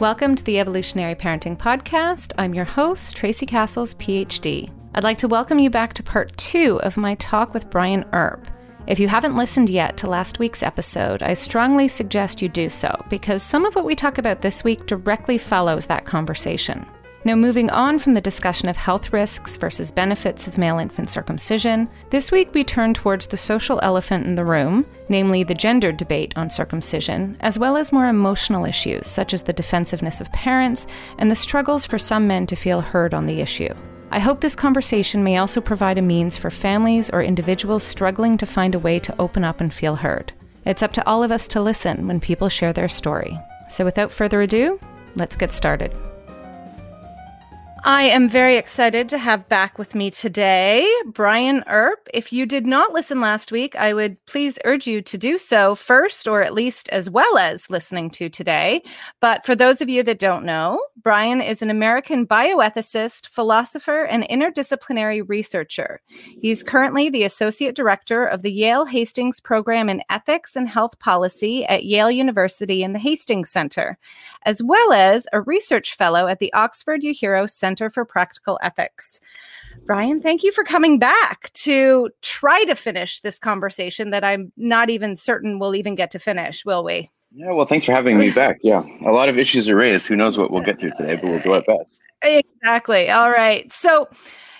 Welcome to the Evolutionary Parenting Podcast. I'm your host, Tracy Cassels, PhD. I'd like to welcome you back to part two of my talk with Brian Earp. If you haven't listened yet to last week's episode, I strongly suggest you do so because some of what we talk about this week directly follows that conversation. Now, moving on from the discussion of health risks versus benefits of male infant circumcision, this week we turn towards the social elephant in the room, namely the gender debate on circumcision, as well as more emotional issues such as the defensiveness of parents and the struggles for some men to feel heard on the issue. I hope this conversation may also provide a means for families or individuals struggling to find a way to open up and feel heard. It's up to all of us to listen when people share their story. So, without further ado, let's get started. I am very excited to have back with me today Brian Earp. If you did not listen last week, I would please urge you to do so first, or at least as well as listening to today. But for those of you that don't know, Brian is an American bioethicist, philosopher, and interdisciplinary researcher. He's currently the Associate Director of the Yale Hastings Program in Ethics and Health Policy at Yale University in the Hastings Center, as well as a research fellow at the Oxford Uehiro Center Center for Practical Ethics. Brian, thank you for coming back to try to finish this conversation that I'm not even certain we'll even get to finish, will we? Yeah, well, thanks for having me back. Yeah, a lot of issues are raised. Who knows what we'll get through today, but we'll do our best. Exactly. All right. So,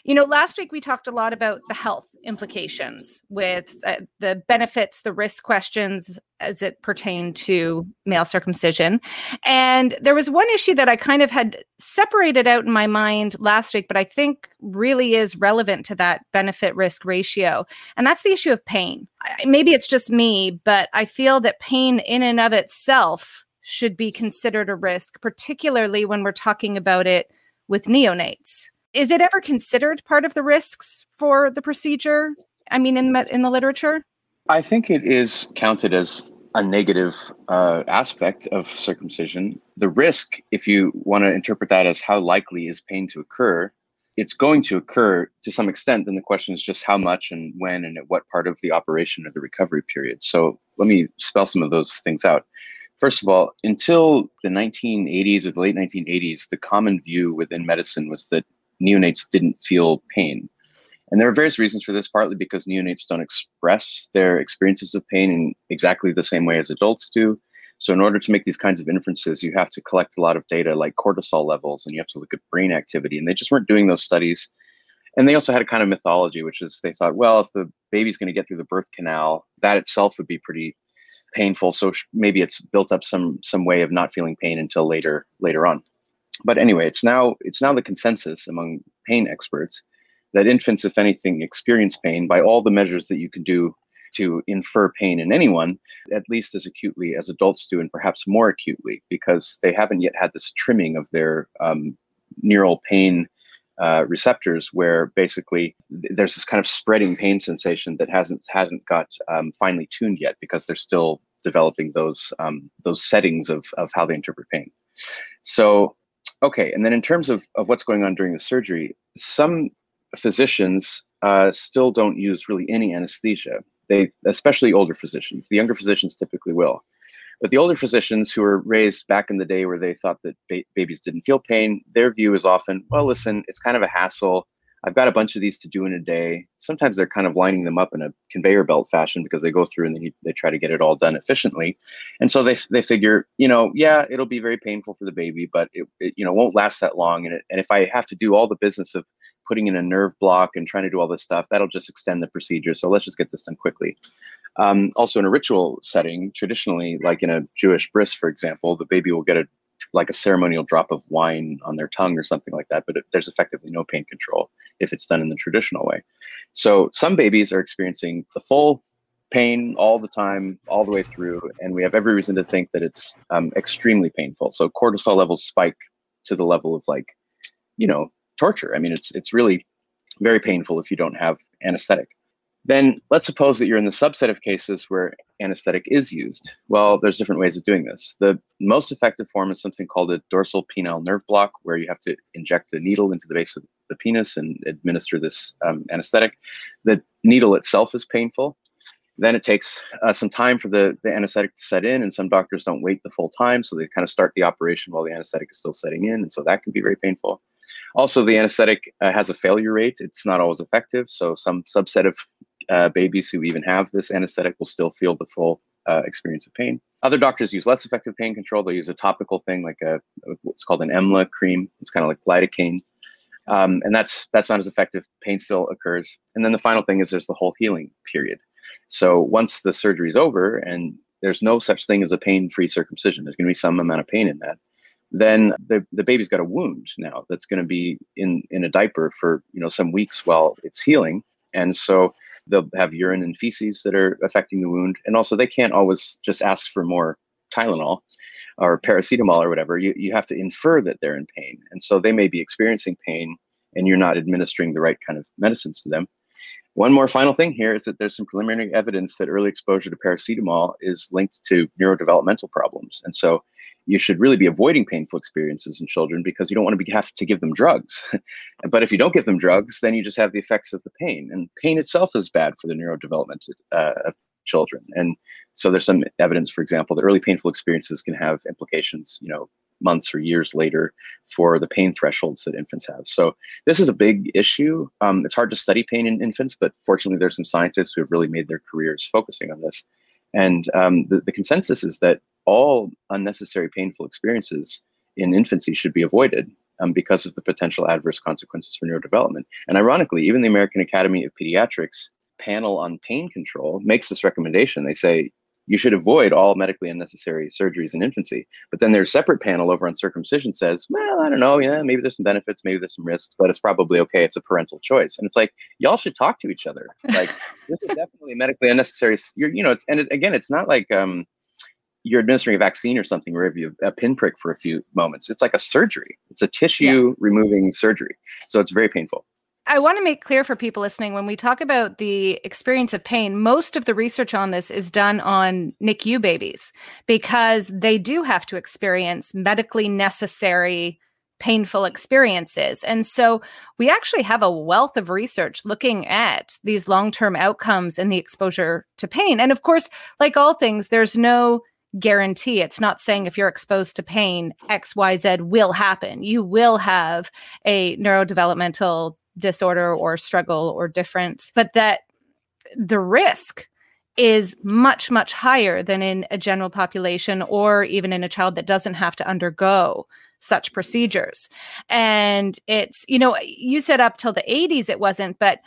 you know, last week we talked a lot about the health implications with uh, the benefits, the risk questions as it pertained to male circumcision. And there was one issue that I kind of had separated out in my mind last week, but I think really is relevant to that benefit risk ratio. And that's the issue of pain. Maybe it's just me, but I feel that pain in and of itself should be considered a risk, particularly when we're talking about it with neonates is it ever considered part of the risks for the procedure? I mean, in the, in the literature? I think it is counted as a negative uh, aspect of circumcision. The risk, if you want to interpret that as how likely is pain to occur, it's going to occur to some extent. Then the question is just how much and when and at what part of the operation or the recovery period. So let me spell some of those things out. First of all, until the 1980s or the late 1980s, the common view within medicine was that neonates didn't feel pain. And there are various reasons for this, partly because neonates don't express their experiences of pain in exactly the same way as adults do. So, in order to make these kinds of inferences, you have to collect a lot of data like cortisol levels and you have to look at brain activity. And they just weren't doing those studies. And they also had a kind of mythology, which is they thought, well, if the baby's going to get through the birth canal, that itself would be pretty painful. So maybe it's built up some some way of not feeling pain until later later on but anyway, it's now it's now the consensus among pain experts that infants, if anything, experience pain by all the measures that you can do to infer pain in anyone, at least as acutely as adults do, and perhaps more acutely, because they haven't yet had this trimming of their um, neural pain uh, receptors, where basically there's this kind of spreading pain sensation that hasn't hasn't got um, finely tuned yet, because they're still developing those um, those settings of of how they interpret pain. So Okay, and then in terms of, of what's going on during the surgery, some physicians uh, still don't use really any anesthesia. They, especially older physicians. The younger physicians typically will, but the older physicians who were raised back in the day where they thought that ba- babies didn't feel pain, their view is often, well, listen, it's kind of a hassle. I've got a bunch of these to do in a day. Sometimes they're kind of lining them up in a conveyor belt fashion because they go through and they, they try to get it all done efficiently. And so they, they figure, you know, yeah, it'll be very painful for the baby, but it, it you know won't last that long. And, it, and if I have to do all the business of putting in a nerve block and trying to do all this stuff, that'll just extend the procedure. So let's just get this done quickly. Um, also, in a ritual setting, traditionally, like in a Jewish bris, for example, the baby will get a like a ceremonial drop of wine on their tongue or something like that, but it, there's effectively no pain control if it's done in the traditional way. So some babies are experiencing the full pain all the time, all the way through, and we have every reason to think that it's um, extremely painful. So cortisol levels spike to the level of like, you know, torture. I mean, it's it's really very painful if you don't have anesthetic. Then let's suppose that you're in the subset of cases where anesthetic is used. Well, there's different ways of doing this. The most effective form is something called a dorsal penile nerve block, where you have to inject a needle into the base of the penis and administer this um, anesthetic. The needle itself is painful. Then it takes uh, some time for the, the anesthetic to set in, and some doctors don't wait the full time. So they kind of start the operation while the anesthetic is still setting in. And so that can be very painful. Also, the anesthetic uh, has a failure rate. It's not always effective. So some subset of uh, babies who even have this anesthetic will still feel the full uh, experience of pain. Other doctors use less effective pain control. They use a topical thing like a what's called an EMLA cream. It's kind of like lidocaine. Um, and that's that's not as effective. Pain still occurs. And then the final thing is there's the whole healing period. So once the surgery is over and there's no such thing as a pain-free circumcision, there's going to be some amount of pain in that. Then the, the baby's got a wound now that's going to be in in a diaper for you know some weeks while it's healing, and so they'll have urine and feces that are affecting the wound, and also they can't always just ask for more Tylenol or paracetamol or whatever. You you have to infer that they're in pain, and so they may be experiencing pain, and you're not administering the right kind of medicines to them. One more final thing here is that there's some preliminary evidence that early exposure to paracetamol is linked to neurodevelopmental problems. And so you should really be avoiding painful experiences in children because you don't want to be, have to give them drugs. but if you don't give them drugs, then you just have the effects of the pain. And pain itself is bad for the neurodevelopment uh, children. And so there's some evidence, for example, that early painful experiences can have implications, you know, months or years later for the pain thresholds that infants have. So this is a big issue. Um, it's hard to study pain in infants, but fortunately, there's some scientists who have really made their careers focusing on this. And um, the, the consensus is that all unnecessary painful experiences in infancy should be avoided um, because of the potential adverse consequences for neurodevelopment. And ironically, even the American Academy of Pediatrics panel on pain control makes this recommendation. They say you should avoid all medically unnecessary surgeries in infancy. But then their separate panel over on circumcision says, well, I don't know, yeah, maybe there's some benefits, maybe there's some risks, but it's probably okay. It's a parental choice. And it's like, y'all should talk to each other. Like, this is definitely medically unnecessary. You're, you know, it's, and it, again, it's not like, um, you're administering a vaccine or something where you have a pinprick for a few moments. It's like a surgery. It's a tissue yeah. removing surgery. So it's very painful. I want to make clear for people listening when we talk about the experience of pain, most of the research on this is done on NICU babies because they do have to experience medically necessary painful experiences. And so we actually have a wealth of research looking at these long term outcomes and the exposure to pain. And of course, like all things, there's no guarantee. It's not saying if you're exposed to pain, XYZ will happen. You will have a neurodevelopmental disorder or struggle or difference, but that the risk is much, much higher than in a general population or even in a child that doesn't have to undergo such procedures. And it's, you know, you said up till the 80s it wasn't, but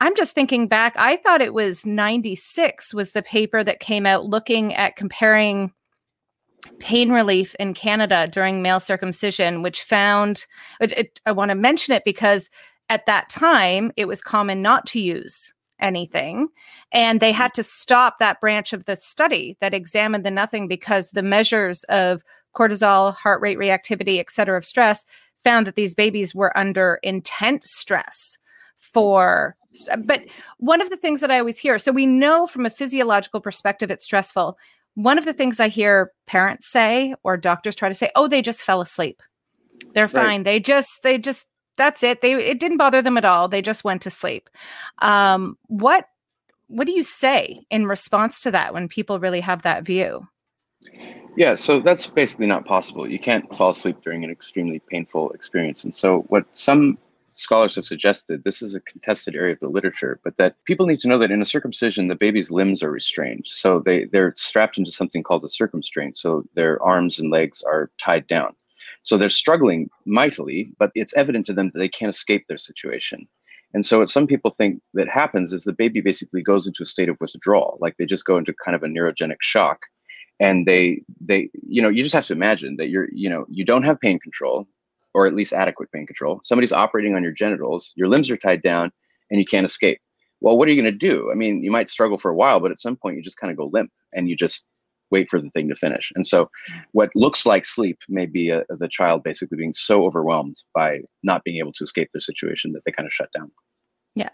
I'm just thinking back, I thought it was 96 was the paper that came out looking at comparing pain relief in Canada during male circumcision, which found, it, it, I want to mention it because at that time, it was common not to use anything. And they had to stop that branch of the study that examined the nothing because the measures of cortisol, heart rate reactivity, et cetera, of stress found that these babies were under intense stress for. But one of the things that I always hear so we know from a physiological perspective, it's stressful. One of the things I hear parents say or doctors try to say, oh, they just fell asleep. They're fine. Right. They just, they just that's it. They it didn't bother them at all. They just went to sleep. Um, what what do you say in response to that when people really have that view? Yeah, so that's basically not possible. You can't fall asleep during an extremely painful experience. And so what some scholars have suggested, this is a contested area of the literature, but that people need to know that in a circumcision, the baby's limbs are restrained. So they, they're strapped into something called a circumstraint. So their arms and legs are tied down. So they're struggling mightily, but it's evident to them that they can't escape their situation. And so, what some people think that happens is the baby basically goes into a state of withdrawal, like they just go into kind of a neurogenic shock, and they they you know you just have to imagine that you're you know you don't have pain control, or at least adequate pain control. Somebody's operating on your genitals, your limbs are tied down, and you can't escape. Well, what are you going to do? I mean, you might struggle for a while, but at some point you just kind of go limp, and you just wait for the thing to finish. And so, what looks like sleep may be a, the child basically being so overwhelmed by not being able to escape their situation that they kind of shut down. Yeah.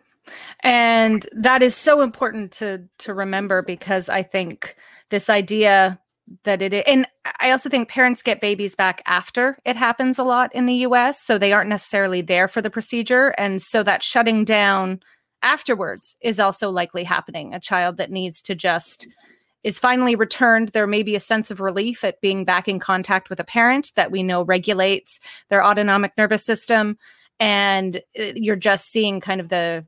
And that is so important to to remember because I think this idea that it and I also think parents get babies back after it happens a lot in the US so they aren't necessarily there for the procedure and so that shutting down afterwards is also likely happening. A child that needs to just is finally returned, there may be a sense of relief at being back in contact with a parent that we know regulates their autonomic nervous system. And uh, you're just seeing kind of the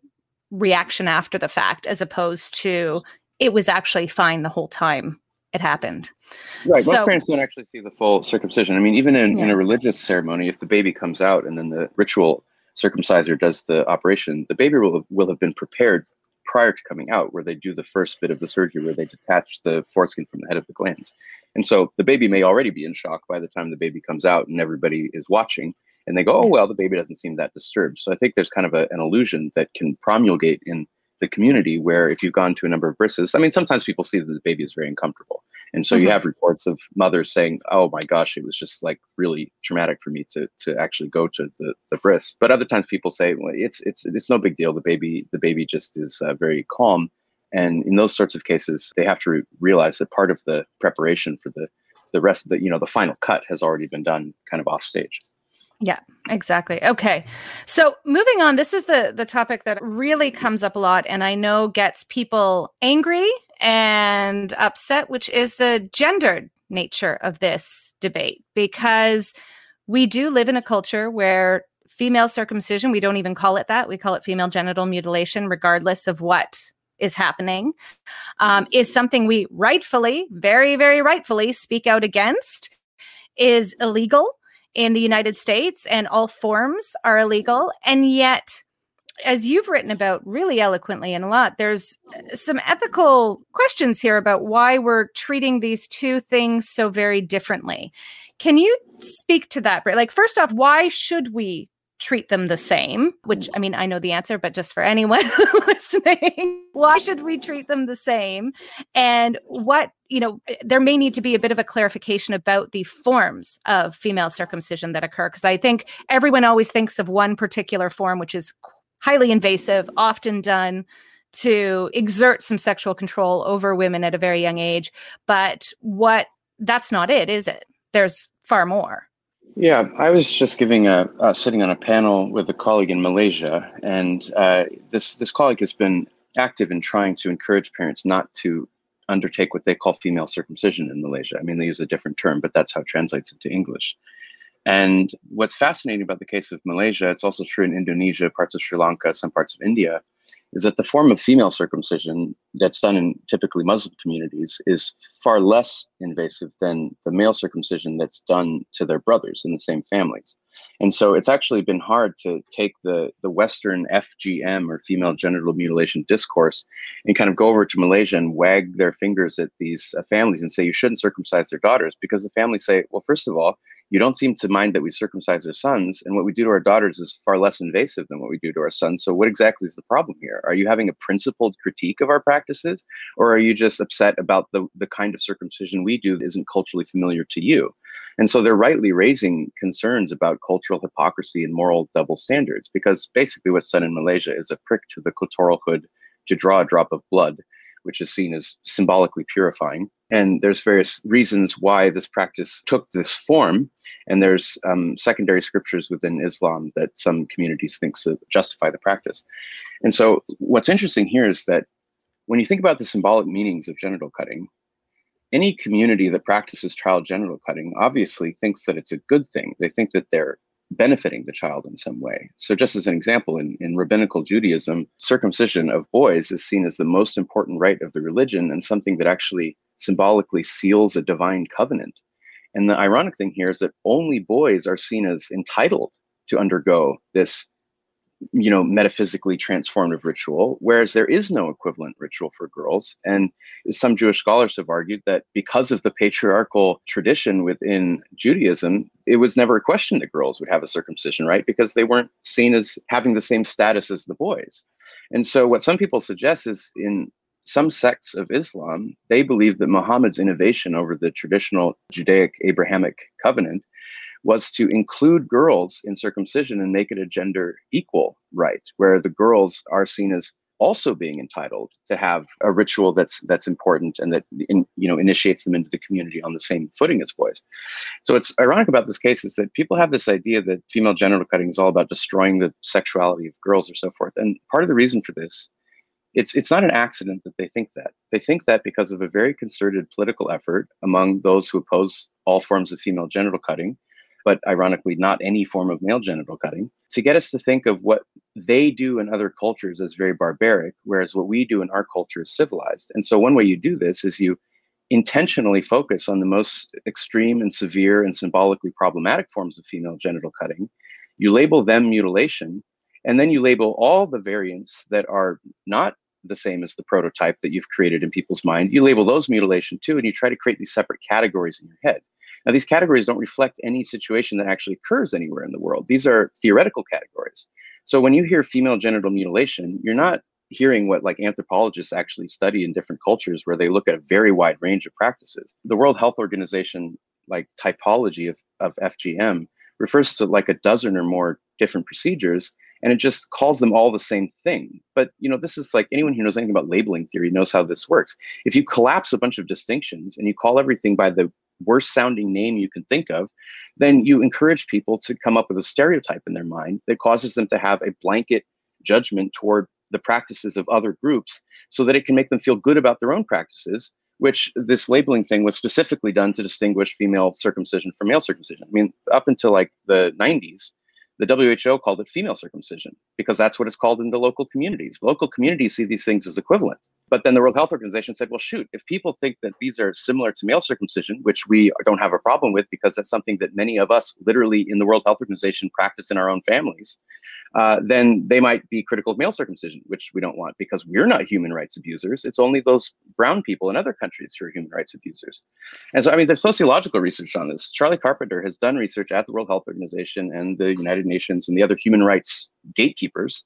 reaction after the fact, as opposed to it was actually fine the whole time it happened. Right. So, Most parents don't actually see the full circumcision. I mean, even in, yeah. in a religious ceremony, if the baby comes out and then the ritual circumciser does the operation, the baby will, will have been prepared prior to coming out, where they do the first bit of the surgery where they detach the foreskin from the head of the glans. And so the baby may already be in shock by the time the baby comes out and everybody is watching. And they go, oh, well, the baby doesn't seem that disturbed. So I think there's kind of a, an illusion that can promulgate in the community where if you've gone to a number of brisses, I mean, sometimes people see that the baby is very uncomfortable. And so mm-hmm. you have reports of mothers saying, oh my gosh, it was just like really traumatic for me to to actually go to the, the bris. But other times people say, well, it's it's it's no big deal. The baby the baby just is uh, very calm. And in those sorts of cases, they have to re- realize that part of the preparation for the the rest of the you know the final cut has already been done kind of off stage. Yeah, exactly. Okay. So moving on, this is the the topic that really comes up a lot and I know gets people angry and upset, which is the gendered nature of this debate because we do live in a culture where female circumcision, we don't even call it that. We call it female genital mutilation, regardless of what is happening, um, is something we rightfully, very, very rightfully speak out against, is illegal in the United States, and all forms are illegal. And yet, as you've written about really eloquently and a lot, there's uh, some ethical questions here about why we're treating these two things so very differently. Can you speak to that? Like, first off, why should we treat them the same? Which I mean, I know the answer, but just for anyone listening, why should we treat them the same? And what, you know, eh, there may need to be a bit of a clarification about the forms of female circumcision that occur. Because I think everyone always thinks of one particular form, which is highly invasive, often done to exert some sexual control over women at a very young age. But what that's not it, is it? There's far more. Yeah, I was just giving a uh, sitting on a panel with a colleague in Malaysia, and uh, this this colleague has been active in trying to encourage parents not to undertake what they call female circumcision in Malaysia. I mean, they use a different term, but that's how it translates into English. And what's fascinating about the case of Malaysia, it's also true in Indonesia, parts of Sri Lanka, some parts of India, is that the form of female circumcision that's done in typically Muslim communities is far less invasive than the male circumcision that's done to their brothers in the same families. And so it's actually been hard to take the, the Western FGM or female genital mutilation discourse and kind of go over to Malaysia and wag their fingers at these uh, families and say you shouldn't circumcise their daughters because the families say, well, first of all, you don't seem to mind that we circumcise our sons, and what we do to our daughters is far less invasive than what we do to our sons. So, what exactly is the problem here? Are you having a principled critique of our practices, or are you just upset about the, the kind of circumcision we do that isn't culturally familiar to you? And so, they're rightly raising concerns about cultural hypocrisy and moral double standards, because basically what's done in Malaysia is a prick to the clitoral hood to draw a drop of blood which is seen as symbolically purifying. And there's various reasons why this practice took this form. And there's um, secondary scriptures within Islam that some communities think justify the practice. And so what's interesting here is that when you think about the symbolic meanings of genital cutting, any community that practices child genital cutting obviously thinks that it's a good thing. They think that they're benefiting the child in some way. So, just as an example, in, in rabbinical Judaism, circumcision of boys is seen as the most important rite of the religion and something that actually symbolically seals a divine covenant. And the ironic thing here is that only boys are seen as entitled to undergo this you know metaphysically transformative ritual whereas there is no equivalent ritual for girls. And some jewish scholars have argued that because of the patriarchal tradition within judaism it was never a question that girls would have a circumcision right? Because they weren't seen as having the same status as the boys. And so what some people suggest is in some sects of islam they believe that muhammad's innovation over the traditional judaic abrahamic covenant was to include girls in circumcision and make it a gender equal right, where the girls are seen as also being entitled to have a ritual that's that's important and that in, you know initiates them into the community on the same footing as boys. So it's ironic about this case is that people have this idea that female genital cutting is all about destroying the sexuality of girls or so forth. And part of the reason for this it's it's not an accident that they think that. They think that because of a very concerted political effort among those who oppose all forms of female genital cutting but ironically, not any form of male genital cutting, to get us to think of what they do in other cultures as very barbaric, whereas what we do in our culture is civilized. And so, one way you do this is you intentionally focus on the most extreme and severe and symbolically problematic forms of female genital cutting. You label them mutilation, and then you label all the variants that are not the same as the prototype that you've created in people's mind. You label those mutilation too, and you try to create these separate categories in your head. Now, these categories don't reflect any situation that actually occurs anywhere in the world. These are theoretical categories. So when you hear female genital mutilation, you're not hearing what like anthropologists actually study in different cultures where they look at a very wide range of practices. The World Health Organization like typology of, of FGM refers to like a dozen or more different procedures and it just calls them all the same thing. But you know, this is like anyone who knows anything about labeling theory knows how this works. If you collapse a bunch of distinctions and you call everything by the worst sounding name you can think of, then you encourage people to come up with a stereotype in their mind that causes them to have a blanket judgment toward the practices of other groups so that it can make them feel good about their own practices which this labeling thing was specifically done to distinguish female circumcision from male circumcision. I mean, up until like the 90s, the WHO called it female circumcision because that's what it's called in the local communities. local communities see these things as equivalent. But then the World Health Organization said, well, shoot, if people think that these are similar to male circumcision, which we don't have a problem with because that's something that many of us literally in the World Health Organization practice in our own families, uh, then they might be critical of male circumcision, which we don't want because we're not human rights abusers. It's only those brown people in other countries who are human rights abusers. And so, I mean, there's sociological research on this. Charli Carpenter has done research at the World Health Organization and the United Nations and the other human rights gatekeepers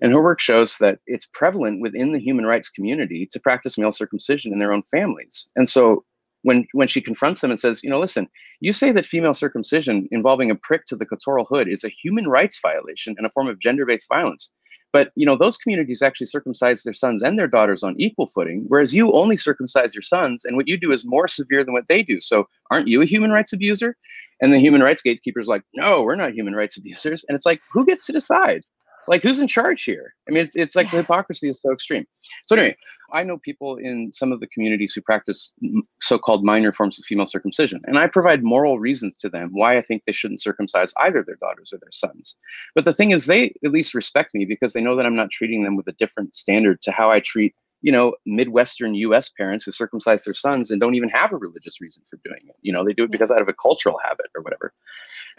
and her work shows that it's prevalent within the human rights community to practice male circumcision in their own families. And so when when she confronts them and says, you know, listen, you say that female circumcision involving a prick to the clitoral hood is a human rights violation and a form of gender-based violence. But you know, those communities actually circumcise their sons and their daughters on equal footing, whereas you only circumcise your sons, and what you do is more severe than what they do. So aren't you a human rights abuser? And the human rights gatekeepers like, no, we're not human rights abusers. And it's like, who gets to decide? Like who's in charge here? I mean it's, it's like the hypocrisy is so extreme. So anyway i know people in some of the communities who practice so-called minor forms of female circumcision and i provide moral reasons to them why i think they shouldn't circumcise either their daughters or their sons. But the thing is they at least respect me because they know that i'm not treating them with a different standard to how i treat you know, Midwestern US parents who circumcise their sons and don't even have a religious reason for doing it. You know, they do it because out of a cultural habit or whatever.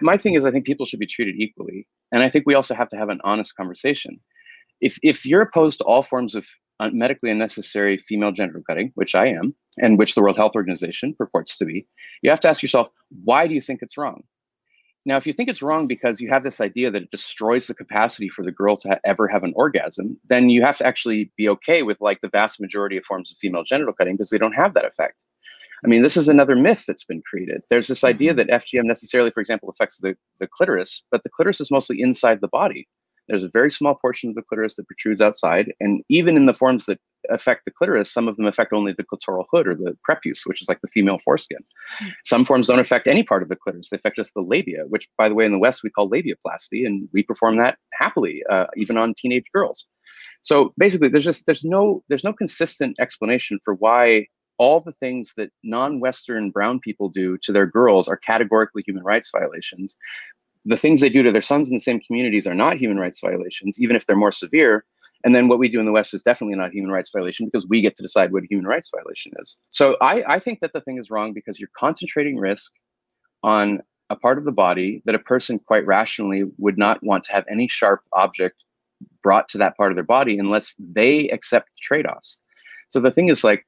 My thing is, I think people should be treated equally. And I think we also have to have an honest conversation. If, if you're opposed to all forms of uh, medically unnecessary female genital cutting, which I am, and which the World Health Organization purports to be, you have to ask yourself, why do you think it's wrong? Now, if you think it's wrong because you have this idea that it destroys the capacity for the girl to ha- ever have an orgasm, then you have to actually be okay with like the vast majority of forms of female genital cutting because they don't have that effect. I mean, this is another myth that's been created. There's this idea mm-hmm. that FGM necessarily, for example, affects the, the clitoris, but the clitoris is mostly inside the body. There's a very small portion of the clitoris that protrudes outside. And even in the forms that affect the clitoris, some of them affect only the clitoral hood or the prepuce, which is like the female foreskin. Hmm. Some forms don't affect any part of the clitoris. They affect just the labia, which, by the way, in the West, we call labiaplasty. And we perform that happily, uh, even on teenage girls. So basically, there's just there's no there's no consistent explanation for why all the things that non-Western brown people do to their girls are categorically human rights violations the things they do to their sons in the same communities are not human rights violations, even if they're more severe. And then what we do in the West is definitely not human rights violation because we get to decide what a human rights violation is. So I, I think that the thing is wrong because you're concentrating risk on a part of the body that a person quite rationally would not want to have any sharp object brought to that part of their body unless they accept trade offs. So the thing is like,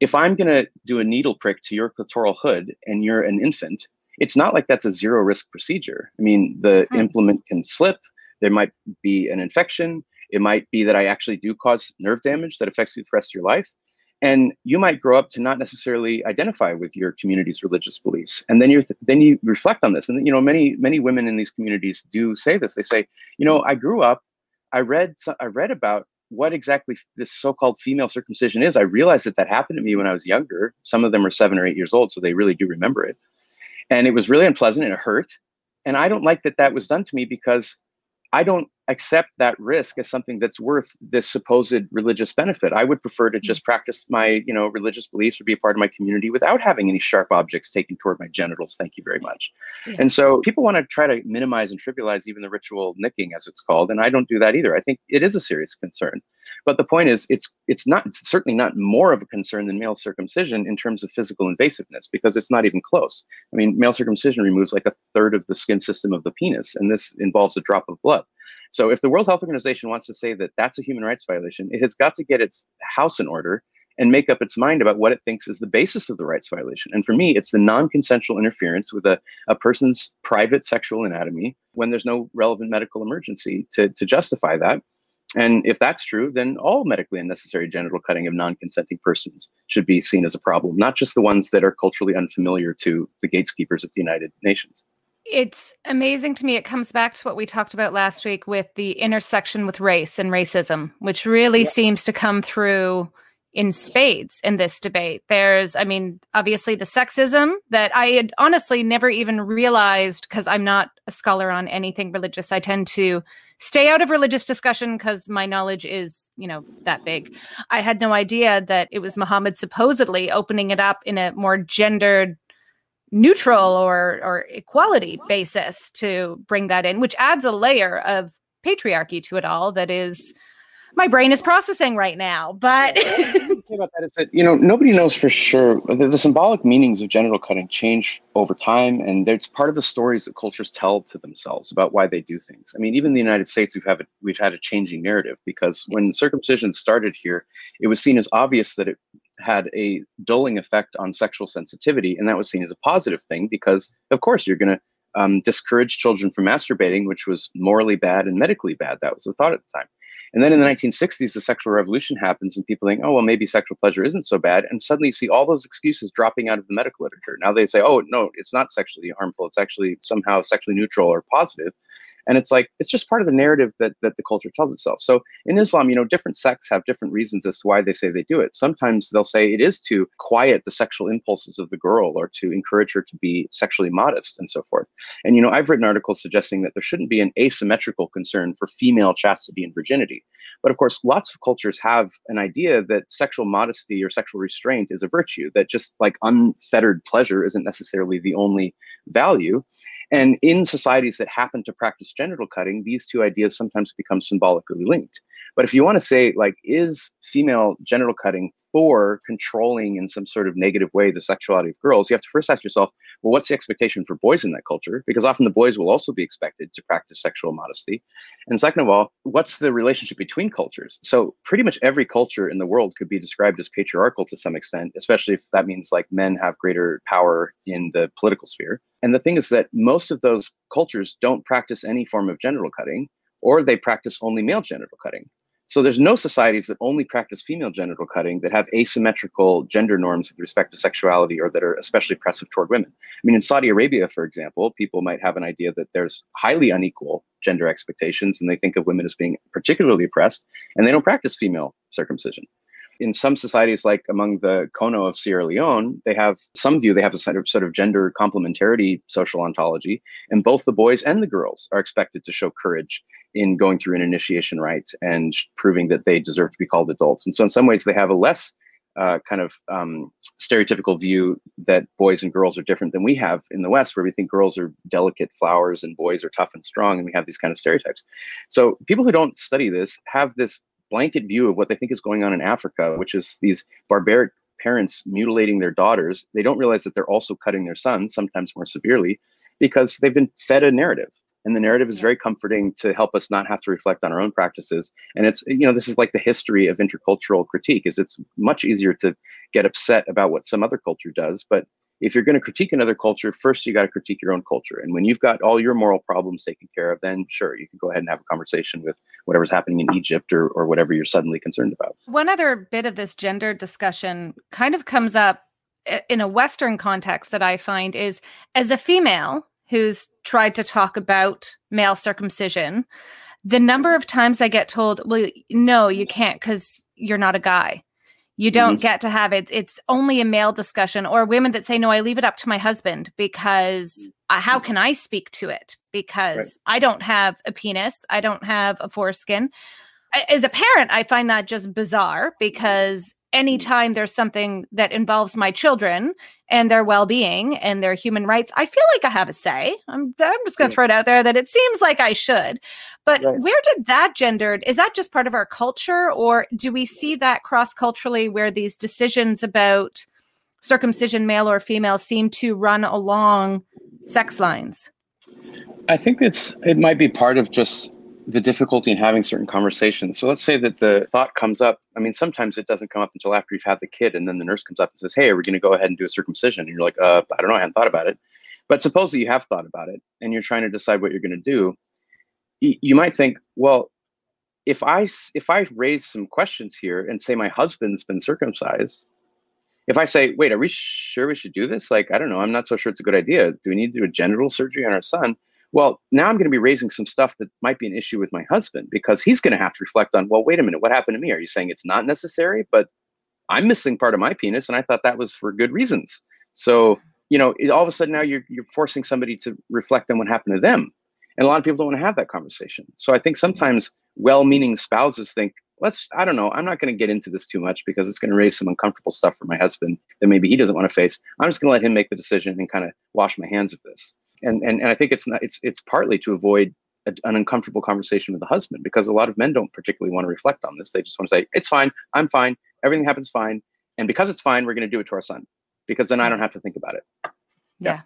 if I'm going to do a needle prick to your clitoral hood and you're an infant, it's not like that's a zero risk procedure. I mean, the hmm. implement can slip, there might be an infection, it might be that I actually do cause nerve damage that affects you the rest of your life. And you might grow up to not necessarily identify with your community's religious beliefs. And then you th- then you reflect on this. And you know, many many women in these communities do say this. They say, you know, I grew up, I read I read about what exactly this so-called female circumcision is. I realized that that happened to me when I was younger. Some of them are seven or eight years old, so they really do remember it. And it was really unpleasant and it hurt. And I don't like that that was done to me because I don't accept that risk as something that's worth this supposed religious benefit. I would prefer to hmm. just practice my, you know, religious beliefs or be a part of my community without having any sharp objects taken toward my genitals. Thank you very much. Yeah. And so people want to try to minimize and trivialize even the ritual nicking, as it's called, and I don't do that either. I think it is a serious concern. But the point is, it's it's not it's certainly not more of a concern than male circumcision in terms of physical invasiveness because it's not even close. I mean, male circumcision removes like a third of the skin system of the penis, and this involves a drop of blood. So if the World Health Organization wants to say that that's a human rights violation, it has got to get its house in order and make up its mind about what it thinks is the basis of the rights violation. And for me, it's the non-consensual interference with a, a person's private sexual anatomy when there's no relevant medical emergency to, to justify that. And if that's true, then all medically unnecessary genital cutting of non-consenting persons should be seen as a problem, not just the ones that are culturally unfamiliar to the gatekeepers of the United Nations. It's amazing to me. It comes back to what we talked about last week with the intersection with race and racism, which really yeah. seems to come through in spades in this debate. There's, I mean, obviously the sexism that I had honestly never even realized because I'm not a scholar on anything religious. I tend to stay out of religious discussion because my knowledge is, you know, that big. I had no idea that it was Muhammad supposedly opening it up in a more gendered neutral or or equality basis to bring that in which adds a layer of patriarchy to it all that is my brain is processing right now but about that is that you know nobody knows for sure the, the, symbolic meanings of genital cutting change over time and it's part of the stories that cultures tell to themselves about why they do things. I mean even in the united states we've had a, we've had a changing narrative because when circumcision started here it was seen as obvious that it had a dulling effect on sexual sensitivity, and that was seen as a positive thing because, of course, you're going to um, discourage children from masturbating, which was morally bad and medically bad. That was the thought at the time. And then in the 1960s, the sexual revolution happens, and people think, oh, well, maybe sexual pleasure isn't so bad. And suddenly you see all those excuses dropping out of the medical literature. Now they say, oh, no, it's not sexually harmful. It's actually somehow sexually neutral or positive and it's like it's just part of the narrative that that the culture tells itself. So in islam you know different sects have different reasons as to why they say they do it. Sometimes they'll say it is to quiet the sexual impulses of the girl or to encourage her to be sexually modest and so forth. And you know i've written articles suggesting that there shouldn't be an asymmetrical concern for female chastity and virginity. But of course lots of cultures have an idea that sexual modesty or sexual restraint is a virtue that just like unfettered pleasure isn't necessarily the only value and in societies that happen to practice genital cutting, these two ideas sometimes become symbolically linked. But if you want to say, like, is female genital cutting for controlling in some sort of negative way the sexuality of girls, you have to first ask yourself, well, what's the expectation for boys in that culture? Because often the boys will also be expected to practice sexual modesty. And second of all, what's the relationship between cultures? So pretty much every culture in the world could be described as patriarchal to some extent, especially if that means like men have greater power in the political sphere. And the thing is that most of those cultures don't practice any form of genital cutting, or they practice only male genital cutting. So there's no societies that only practice female genital cutting that have asymmetrical gender norms with respect to sexuality or that are especially oppressive toward women. I mean, in Saudi Arabia, for example, people might have an idea that there's highly unequal gender expectations and they think of women as being particularly oppressed and they don't practice female circumcision in some societies, like among the Kono of Sierra Leone, they have some view they have a sort of sort of gender complementarity social ontology, and both the boys and the girls are expected to show courage in going through an initiation rite and proving that they deserve to be called adults. And so, in some ways, they have a less uh, kind of um, stereotypical view that boys and girls are different than we have in the West, where we think girls are delicate flowers and boys are tough and strong, and we have these kind of stereotypes. So people who don't study this have this blanket view of what they think is going on in Africa, which is these barbaric parents mutilating their daughters. They don't realize that they're also cutting their sons, sometimes more severely, because they've been fed a narrative. And the narrative is very comforting to help us not have to reflect on our own practices. And it's, you know, this is like the history of intercultural critique is it's much easier to get upset about what some other culture does, but if you're going to critique another culture, first you got to critique your own culture. And when you've got all your moral problems taken care of, then sure, you can go ahead and have a conversation with whatever's happening in Egypt or, or whatever you're suddenly concerned about. One other bit of this gender discussion kind of comes up in a Western context that I find is as a female who's tried to talk about male circumcision, the number of times I get told, well, no, you can't because you're not a guy. You don't mm-hmm. get to have it. It's only a male discussion, or women that say, no, I leave it up to my husband because uh, how can I speak to it? Because right. I don't have a penis, I don't have a foreskin. As a parent, I find that just bizarre because anytime there's something that involves my children and their well-being and their human rights i feel like i have a say. I'm, I'm just going to throw it out there that it seems like i should. But right. where did that gendered is that just part of our culture or do we see that cross-culturally where these decisions about circumcision male or female seem to run along sex lines? I think it's it might be part of just the difficulty in having certain conversations. So let's say that the thought comes up. I mean, sometimes it doesn't come up until after you've had the kid, and then the nurse comes up and says, "Hey, are we going to go ahead and do a circumcision?" And you're like, "Uh, I don't know. I hadn't thought about it." But suppose that you have thought about it, and you're trying to decide what you're going to do. You might think, well, if I if I raise some questions here and say my husband's been circumcised, if I say, wait, are we sure we should do this? Like, I don't know. I'm not so sure it's a good idea. Do we need to do a genital surgery on our son? Well, now I'm going to be raising some stuff that might be an issue with my husband because he's going to have to reflect on, well, wait a minute, what happened to me? Are you saying it's not necessary? But I'm missing part of my penis, and I thought that was for good reasons. So, you know, all of a sudden now you're you're forcing somebody to reflect on what happened to them. And a lot of people don't want to have that conversation. So I think sometimes well-meaning spouses think, let's, I don't know, I'm not going to get into this too much because it's going to raise some uncomfortable stuff for my husband that maybe he doesn't want to face. I'm just going to let him make the decision and kind of wash my hands of this and and, and I think it's not it's it's partly to avoid a, an uncomfortable conversation with the husband because a lot of men don't particularly want to reflect on this. They just want to say it's fine, I'm fine, everything happens fine, and because it's fine, we're going to do it to our son because then I don't have to think about it. Yeah,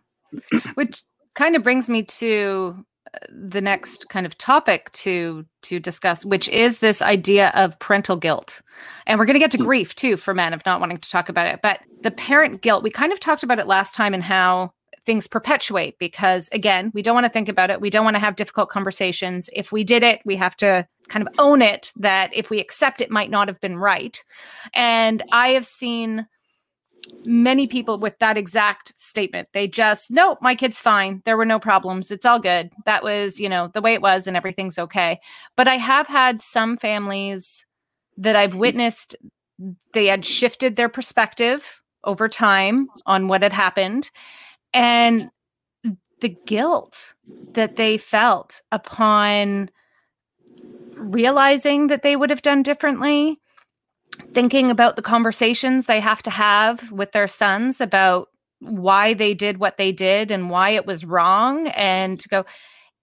yeah. which kind of brings me to uh, the next kind of topic to to discuss which is this idea of parental guilt and we're going to get to hmm. grief too for men of not wanting to talk about it but the parent guilt we kind of talked about it last time and how things perpetuate because again we don't want to think about it. We don't want to have difficult conversations. If we did it we have to kind of own it that if we accept it might not have been right. And i have seen many people with that exact statement. They just no my kid's fine. There were no problems. It's all good. That was you know the way it was and everything's okay. But i have had some families that i've witnessed they had shifted their perspective over time on what had happened and the guilt that they felt upon realizing that they would have done differently thinking about the conversations they have to have with their sons about why they did what they did and why it was wrong and to go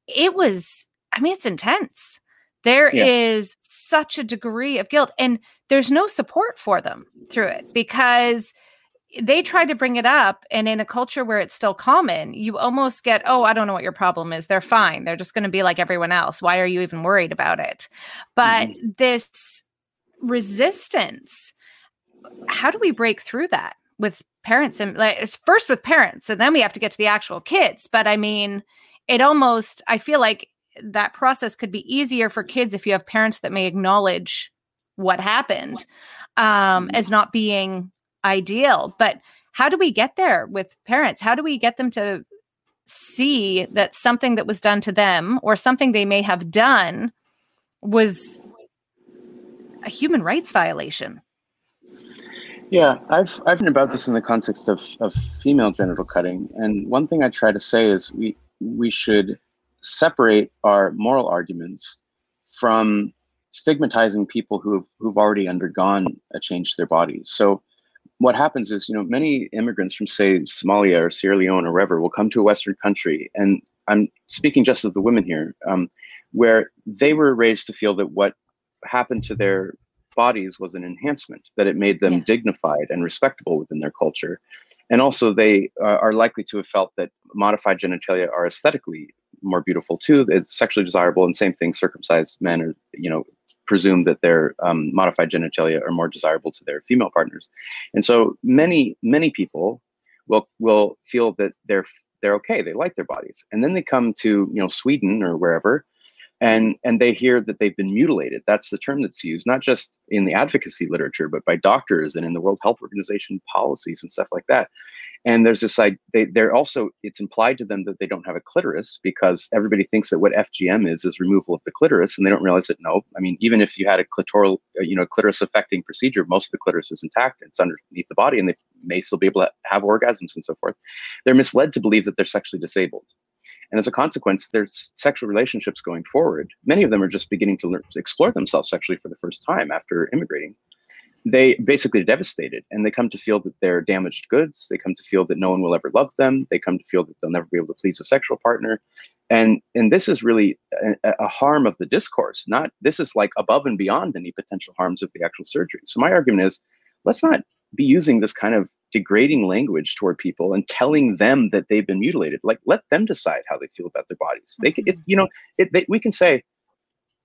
it was i mean it's intense There yeah. is such a degree of guilt and there's no support for them through it because they try to bring it up and in a culture where it's still common you almost get oh i don't know what your problem is. They're fine. They're just going to be like everyone else. Why are you even worried about it? But mm-hmm. this resistance how do we break through that with parents and like first with parents and then we have to get to the actual kids. But i mean it almost i feel like that process could be easier for kids if you have parents that may acknowledge what happened um, mm-hmm. as not being ideal. But how do we get there with parents? How do we get them to see that something that was done to them or something they may have done was a human rights violation? Yeah, I've I've written about this in the context of, of female genital cutting, and one thing I try to say is we we should separate our moral arguments from stigmatizing people who've who've already undergone a change to their bodies. So what happens is, you know, many immigrants from, say, Somalia or Sierra Leone or wherever will come to a Western country, and I'm speaking just of the women here, um, where they were raised to feel that what happened to their bodies was an enhancement, that it made them yeah. dignified and respectable within their culture. And also, they uh, are likely to have felt that modified genitalia are aesthetically more beautiful too. It's sexually desirable, and same thing, circumcised men are, you know, presume that their um, modified genitalia are more desirable to their female partners, and so many many people will will feel that they're they're okay, they like their bodies, and then they come to you know Sweden or wherever, and and they hear that they've been mutilated. That's the term that's used, not just in the advocacy literature, but by doctors and in the World Health Organization policies and stuff like that. and there's this like they they're also it's implied to them that they don't have a clitoris because everybody thinks that what FGM is is removal of the clitoris, and they don't realize that no. I mean, even if you had a clitoral, uh, you know, clitoris affecting procedure, most of the clitoris is intact. It's underneath the body, and they may still be able to have orgasms and so forth. They're misled to believe that they're sexually disabled. And as a consequence, their sexual relationships going forward, many of them are just beginning to, learn, to explore themselves sexually for the first time after immigrating. They basically are devastated and they come to feel that they're damaged goods. They come to feel that no one will ever love them. They come to feel that they'll never be able to please a sexual partner. And and this is really a, a, harm of the discourse not this is like above and beyond any potential harms of the actual surgery. So my argument is let's not be using this kind of degrading language toward people and telling them that they've been mutilated. Like let them decide how they feel about their bodies. They can, it's mm-hmm. you know it, they, we can say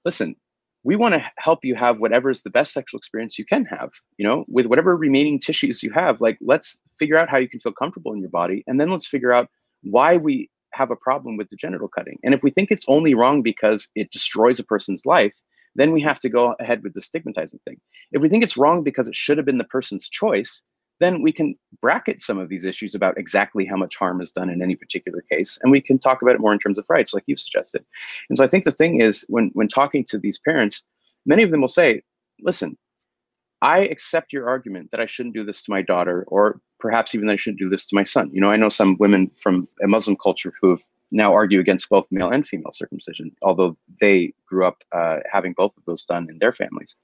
listen we want to help you have whatever is the best sexual experience you can have you know? With whatever remaining tissues you have like let's figure out how you can feel comfortable in your body and then let's figure out why we have a problem with the genital cutting. And if we think it's only wrong because it destroys a person's life then we have to go ahead with the stigmatizing thing. If we think it's wrong because it should have been the person's choice then we can bracket some of these issues about exactly how much harm is done in any particular case and we can talk about it more in terms of rights like you've suggested. And so i think the thing is when when talking to these parents many of them will say listen i accept your argument that i shouldn't do this to my daughter or perhaps even that i shouldn't do this to my son. You know i know some women from a muslim culture who have now argue against both male and female circumcision although they grew up uh, having both of those done in their families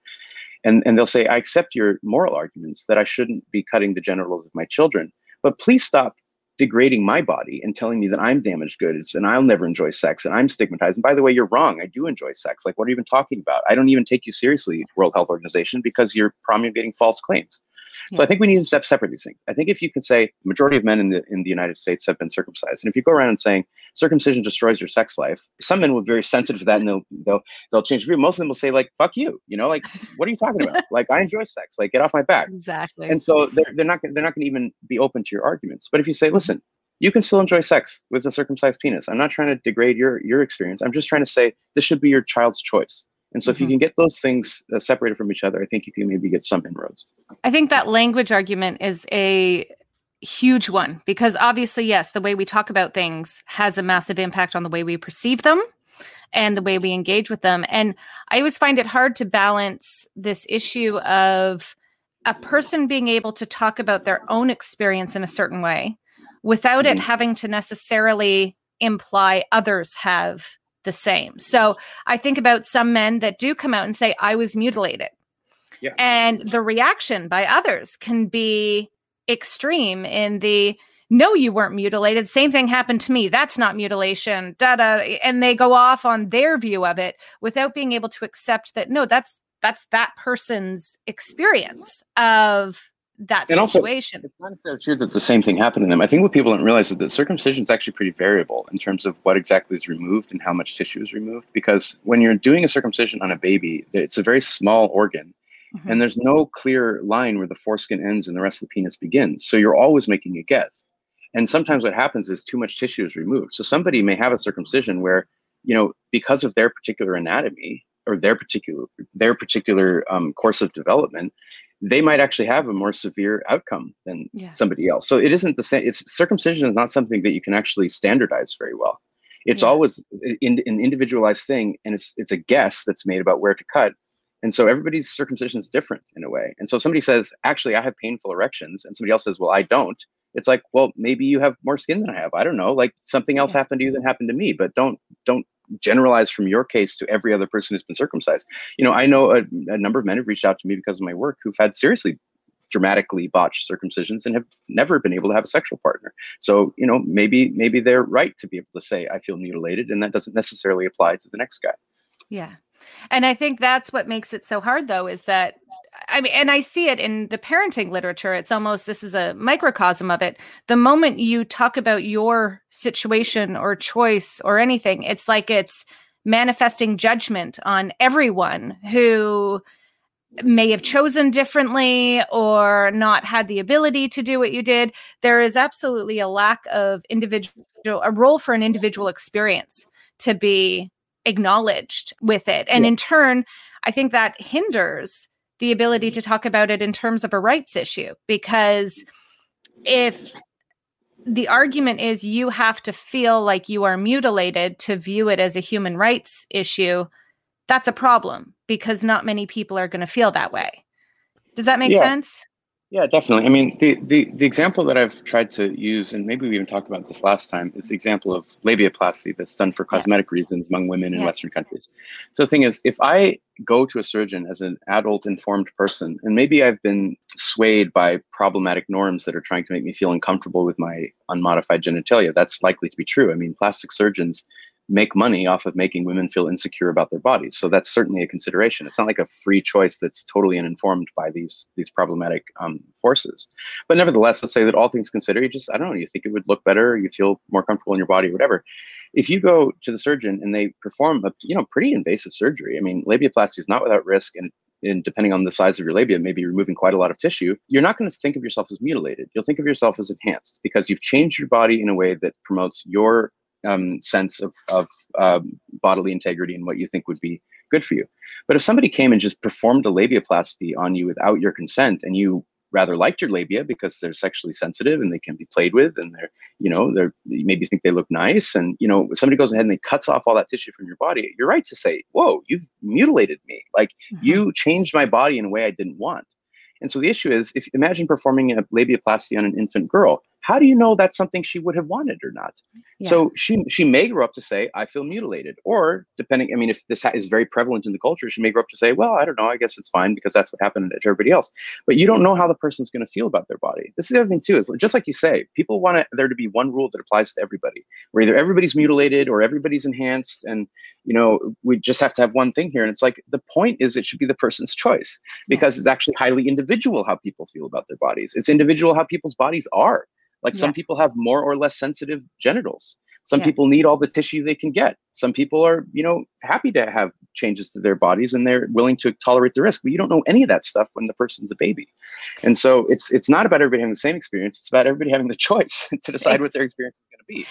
and, and they'll say, I accept your moral arguments that I shouldn't be cutting the genitals of my children, but please stop degrading my body and telling me that I'm damaged goods and I'll never enjoy sex and I'm stigmatized. And by the way, you're wrong. I do enjoy sex. Like, what are you even talking about? I don't even take you seriously, World Health Organization, because you're promulgating false claims. So I think we need to step separate these things. I think if you can say majority of men in the in the United States have been circumcised, and if you go around and saying circumcision destroys your sex life, some men will be very sensitive to that and they'll they'll they'll change view. Most of them will say like "fuck you," you know, like what are you talking about? like I enjoy sex, like get off my back. Exactly. And so they're they're not they're not going to even be open to your arguments. But if you say, listen, you can still enjoy sex with a circumcised penis. I'm not trying to degrade your your experience. I'm just trying to say this should be your child's choice. And so, mm-hmm. if you mm-hmm. can get those things uh, separated from each other, I think you can maybe get some inroads. I think that language argument is a huge one because obviously, yes, the way we talk about things has a massive impact on the way we perceive them and the way we engage with them. And I always find it hard to balance this issue of a person being able to talk about their own experience in a certain way without mm-hmm. it having to necessarily imply others have the same. So I think about some men that do come out and say, I was mutilated. Yeah. And the reaction by others can be extreme in the no, you weren't mutilated. Same thing happened to me. That's not mutilation. Da da. And they go off on their view of it without being able to accept that no, that's that's that person's experience of that and situation. Also, it's not necessarily true that the same thing happened to them. I think what people don't realize is that circumcision is actually pretty variable in terms of what exactly is removed and how much tissue is removed. Because when you're doing a circumcision on a baby, it's a very small organ. Mm-hmm. And there's no clear line where the foreskin ends and the rest of the penis begins. So you're always making a guess. And sometimes what happens is too much tissue is removed. So somebody may have a circumcision where, you know, because of their particular anatomy or their particular their particular um, course of development, they might actually have a more severe outcome than yeah. somebody else. So it isn't the same. It's circumcision is not something that you can actually standardize very well. It's yeah. always in, an individualized thing, and it's it's a guess that's made about where to cut. And so everybody's circumcision is different in a way. And so if somebody says, "Actually, I have painful erections," and somebody else says, "Well, I don't," it's like, "Well, maybe you have more skin than I have. I don't know. Like something else happened to you than happened to me." But don't don't generalize from your case to every other person who's been circumcised. You know, I know a, a number of men have reached out to me because of my work who've had seriously dramatically botched circumcisions and have never been able to have a sexual partner. So, you know, maybe maybe they're right to be able to say I feel mutilated and that doesn't necessarily apply to the next guy. Yeah. And I think that's what makes it so hard though is that I mean, and I see it in the parenting literature. It's almost this is a microcosm of it. The moment you talk about your situation or choice or anything, it's like it's manifesting judgment on everyone who may have chosen differently or not had the ability to do what you did. There is absolutely a lack of individual, a role for an individual experience to be acknowledged with it. And yeah. in turn, I think that hinders the ability mm-hmm. to talk about it in terms of a rights issue because if the argument is you have to feel like you are mutilated to view it as a human rights issue. That's a problem because not many people are going to feel that way. Does that make yeah. sense? Yeah, definitely. I mean, the, the the example that I've tried to use, and maybe we even talked about this last time, is the example of labiaplasty that's done for cosmetic reasons among women in yeah. Western countries. So the thing is, if I go to a surgeon as an adult, informed person, and maybe I've been swayed by problematic norms that are trying to make me feel uncomfortable with my unmodified genitalia, that's likely to be true. I mean, plastic surgeons make money off of making women feel insecure about their bodies. So that's certainly a consideration. It's not like a free choice that's totally uninformed by these these problematic um, forces. But nevertheless, let's say that all things considered, you just I don't know, you think it would look better, you feel more comfortable in your body, whatever. If you go to the surgeon and they perform a you know pretty invasive surgery, I mean, labiaplasty is not without risk and and depending on the size of your labia, maybe removing quite a lot of tissue, you're not going to think of yourself as mutilated. You'll think of yourself as enhanced because you've changed your body in a way that promotes your um, sense of, of um, bodily integrity and what you think would be good for you. But if somebody came and just performed a labiaplasty on you without your consent and you rather liked your labia because they're sexually sensitive and they can be played with and they're you know they're you maybe think they look nice and you know somebody goes ahead and they cuts off all that tissue from your body you're right to say whoa you've mutilated me like mm-hmm. you changed my body in a way i didn't want and so the issue is if imagine performing a labiaplasty on an infant girl how do you know that's something she would have wanted or not? Yeah. So she she may grow up to say, "I feel mutilated," or depending, I mean, if this is very prevalent in the culture, she may grow up to say, "Well, I don't know, I guess it's fine because that's what happened to everybody else." But you don't know how the person's going to feel about their body. This is the other thing too. Is just like you say, people want there to be one rule that applies to everybody, where either everybody's mutilated or everybody's enhanced, and you know we just have to have one thing here. And it's like the point is it should be the person's choice because yeah. it's actually highly individual how people feel about their bodies. It's individual how people's bodies are. Like yeah. some people have more or less sensitive genitals. Some yeah. people need all the tissue they can get. Some people are, you know, happy to have changes to their bodies and they're willing to tolerate the risk. But you don't know any of that stuff when the person's a baby. And so it's it's not about everybody having the same experience. It's about everybody having the choice to decide what their experience is going to be.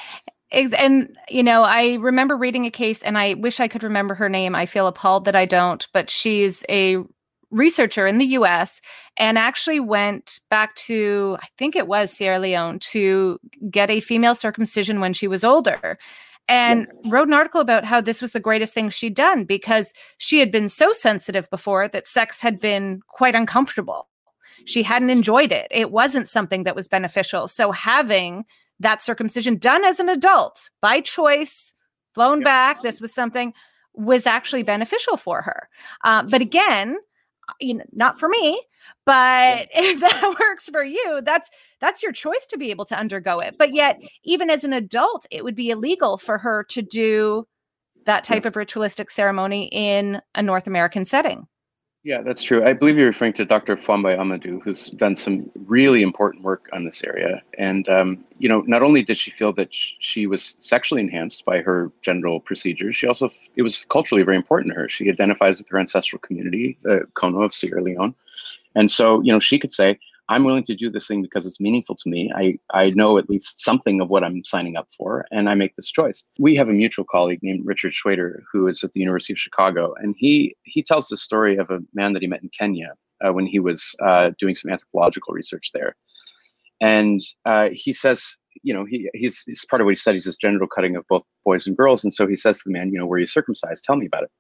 And, you know, I remember reading a case and I wish I could remember her name. I feel appalled that I don't, but she's a researcher in the US and actually went back to, I think it was Sierra Leone, to get a female circumcision when she was older. And yeah. wrote an article about how this was the greatest thing she'd done because she had been so sensitive before that sex had been quite uncomfortable. She hadn't enjoyed it. It wasn't something that was beneficial. So having that circumcision done as an adult by choice, flown yeah. back, this was something was actually beneficial for her. Uh, but again, Uh, you know, not for me, but if that works for you, that's that's your choice to be able to undergo it. But yet, even as an adult, it would be illegal for her to do that type of ritualistic ceremony in a North American setting. Yeah, that's true. I believe you're referring to Dr. Fuambai Ahmadu, who's done some really important work on this area. And, um, you know, not only did she feel that sh- she was sexually enhanced by her genital procedures, she also, it was culturally very important to her. She identifies with her ancestral community, the Kono of Sierra Leone. And so, you know, she could say, I'm willing to do this thing because it's meaningful to me. I, I know at least something of what I'm signing up for, and I make this choice. We have a mutual colleague named Richard Shweder who is at the University of Chicago, and he he tells the story of a man that he met in Kenya uh, when he was uh, doing some anthropological research there, and uh, he says, you know, he he's, he's part of what he studies is genital cutting of both boys and girls, and so he says to the man, you know, were you circumcised? Tell me about it.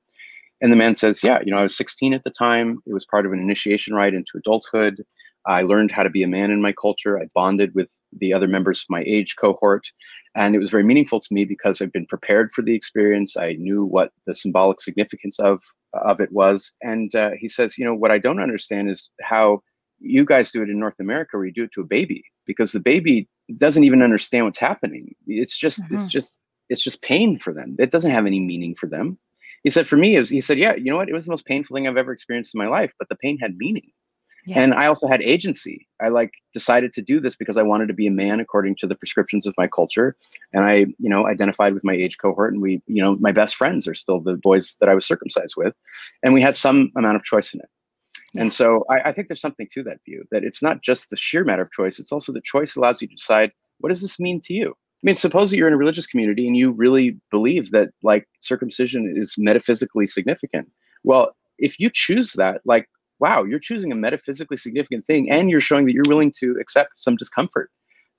And the man says, yeah, you know, I was 16 at the time. It was part of an initiation rite into adulthood. I learned how to be a man in my culture. I bonded with the other members of my age cohort. And it was very meaningful to me because I've been prepared for the experience. I knew what the symbolic significance of, of it was. And uh, he says, you know, what I don't understand is how you guys do it in North America where you do it to a baby because the baby doesn't even understand what's happening. It's just, mm-hmm. it's just, it's just pain for them. It doesn't have any meaning for them. He said, for me, was, he said, yeah, you know what? It was the most painful thing I've ever experienced in my life, but the pain had meaning. Yeah. And I also had agency. I like decided to do this because I wanted to be a man according to the prescriptions of my culture. And I, you know, identified with my age cohort. And we, you know, my best friends are still the boys that I was circumcised with. And we had some amount of choice in it. Yeah. And so I, I think there's something to that view that it's not just the sheer matter of choice, it's also the choice allows you to decide what does this mean to you? I mean, suppose that you're in a religious community and you really believe that like circumcision is metaphysically significant. Well, if you choose that, like wow, you're choosing a metaphysically significant thing and you're showing that you're willing to accept some discomfort.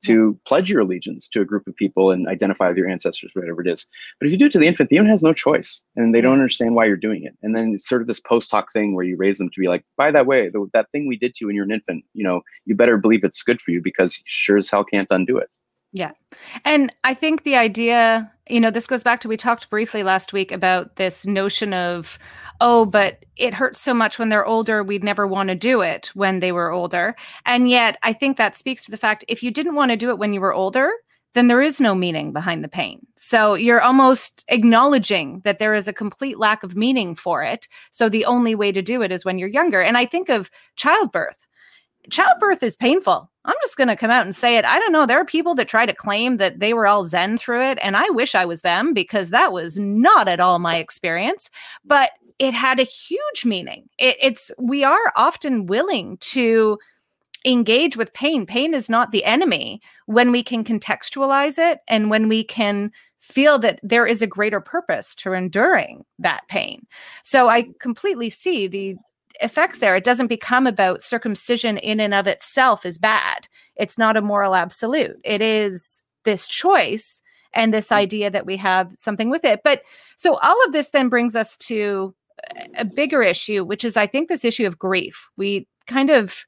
to pledge your allegiance to a group of people and identify with your ancestors, whatever it is. But if you do it to the infant, the infant has no choice and they don't understand why you're doing it. And then it's sort of this post hoc thing where you raise them to be like, by that way, the, that thing we did to you when you're an infant, you know, you better believe it's good for you because you sure as hell can't undo it. Yeah. And I think the idea, you know, this goes back to we talked briefly last week about this notion of, oh, but it hurts so much when they're older, we'd never want to do it when they were older. And yet, I think that speaks to the fact if you didn't want to do it when you were older, then there is no meaning behind the pain. So you're almost acknowledging that there is a complete lack of meaning for it. So the only way to do it is when you're younger. And I think of childbirth. Childbirth is painful I'm just going to come out and say it. I don't know. There are people that try to claim that they were all Zen through it. And I wish I was them because that was not at all my experience. But it had a huge meaning. It, it's, we are often willing to engage with pain. Pain is not the enemy when we can contextualize it and when we can feel that there is a greater purpose to enduring that pain. So I completely see the effects there. It doesn't become about circumcision in and of itself is bad. It's not a moral absolute. It is this choice and this mm. idea that we have something with it. But so all of this then brings us to a bigger issue, which is I think this issue of grief. We kind of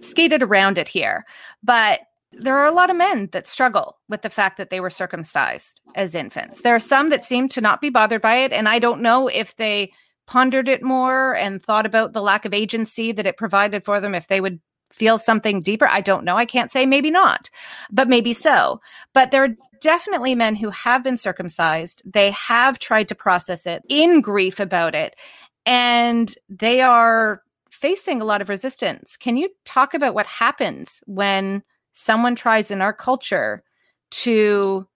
skated around it here, but there are a lot of men that struggle with the fact that they were circumcised as infants. There are some that seem to not be bothered by it. And I don't know if they pondered it more and thought about the lack of agency that it provided for them if they would feel something deeper i don't know. I can't say maybe not but maybe so. But there are definitely men who have been circumcised. They have tried to process it in grief about it and they are facing a lot of resistance. Can you talk about what happens when someone tries in our culture to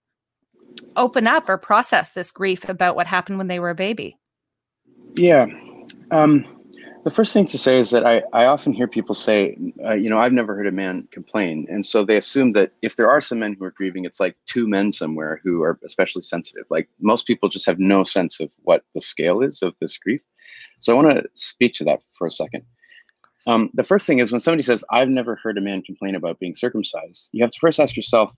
open up or process this grief about what happened when they were a baby yeah. Um, the first thing to say is that I, I often hear people say, uh, you know, I've never heard a man complain. And so they assume that if there are some men who are grieving, it's like two men somewhere who are especially sensitive. Like most people just have no sense of what the scale is of this grief. So I want to speak to that for a second. Um, the first thing is when somebody says, I've never heard a man complain about being circumcised, you have to first ask yourself,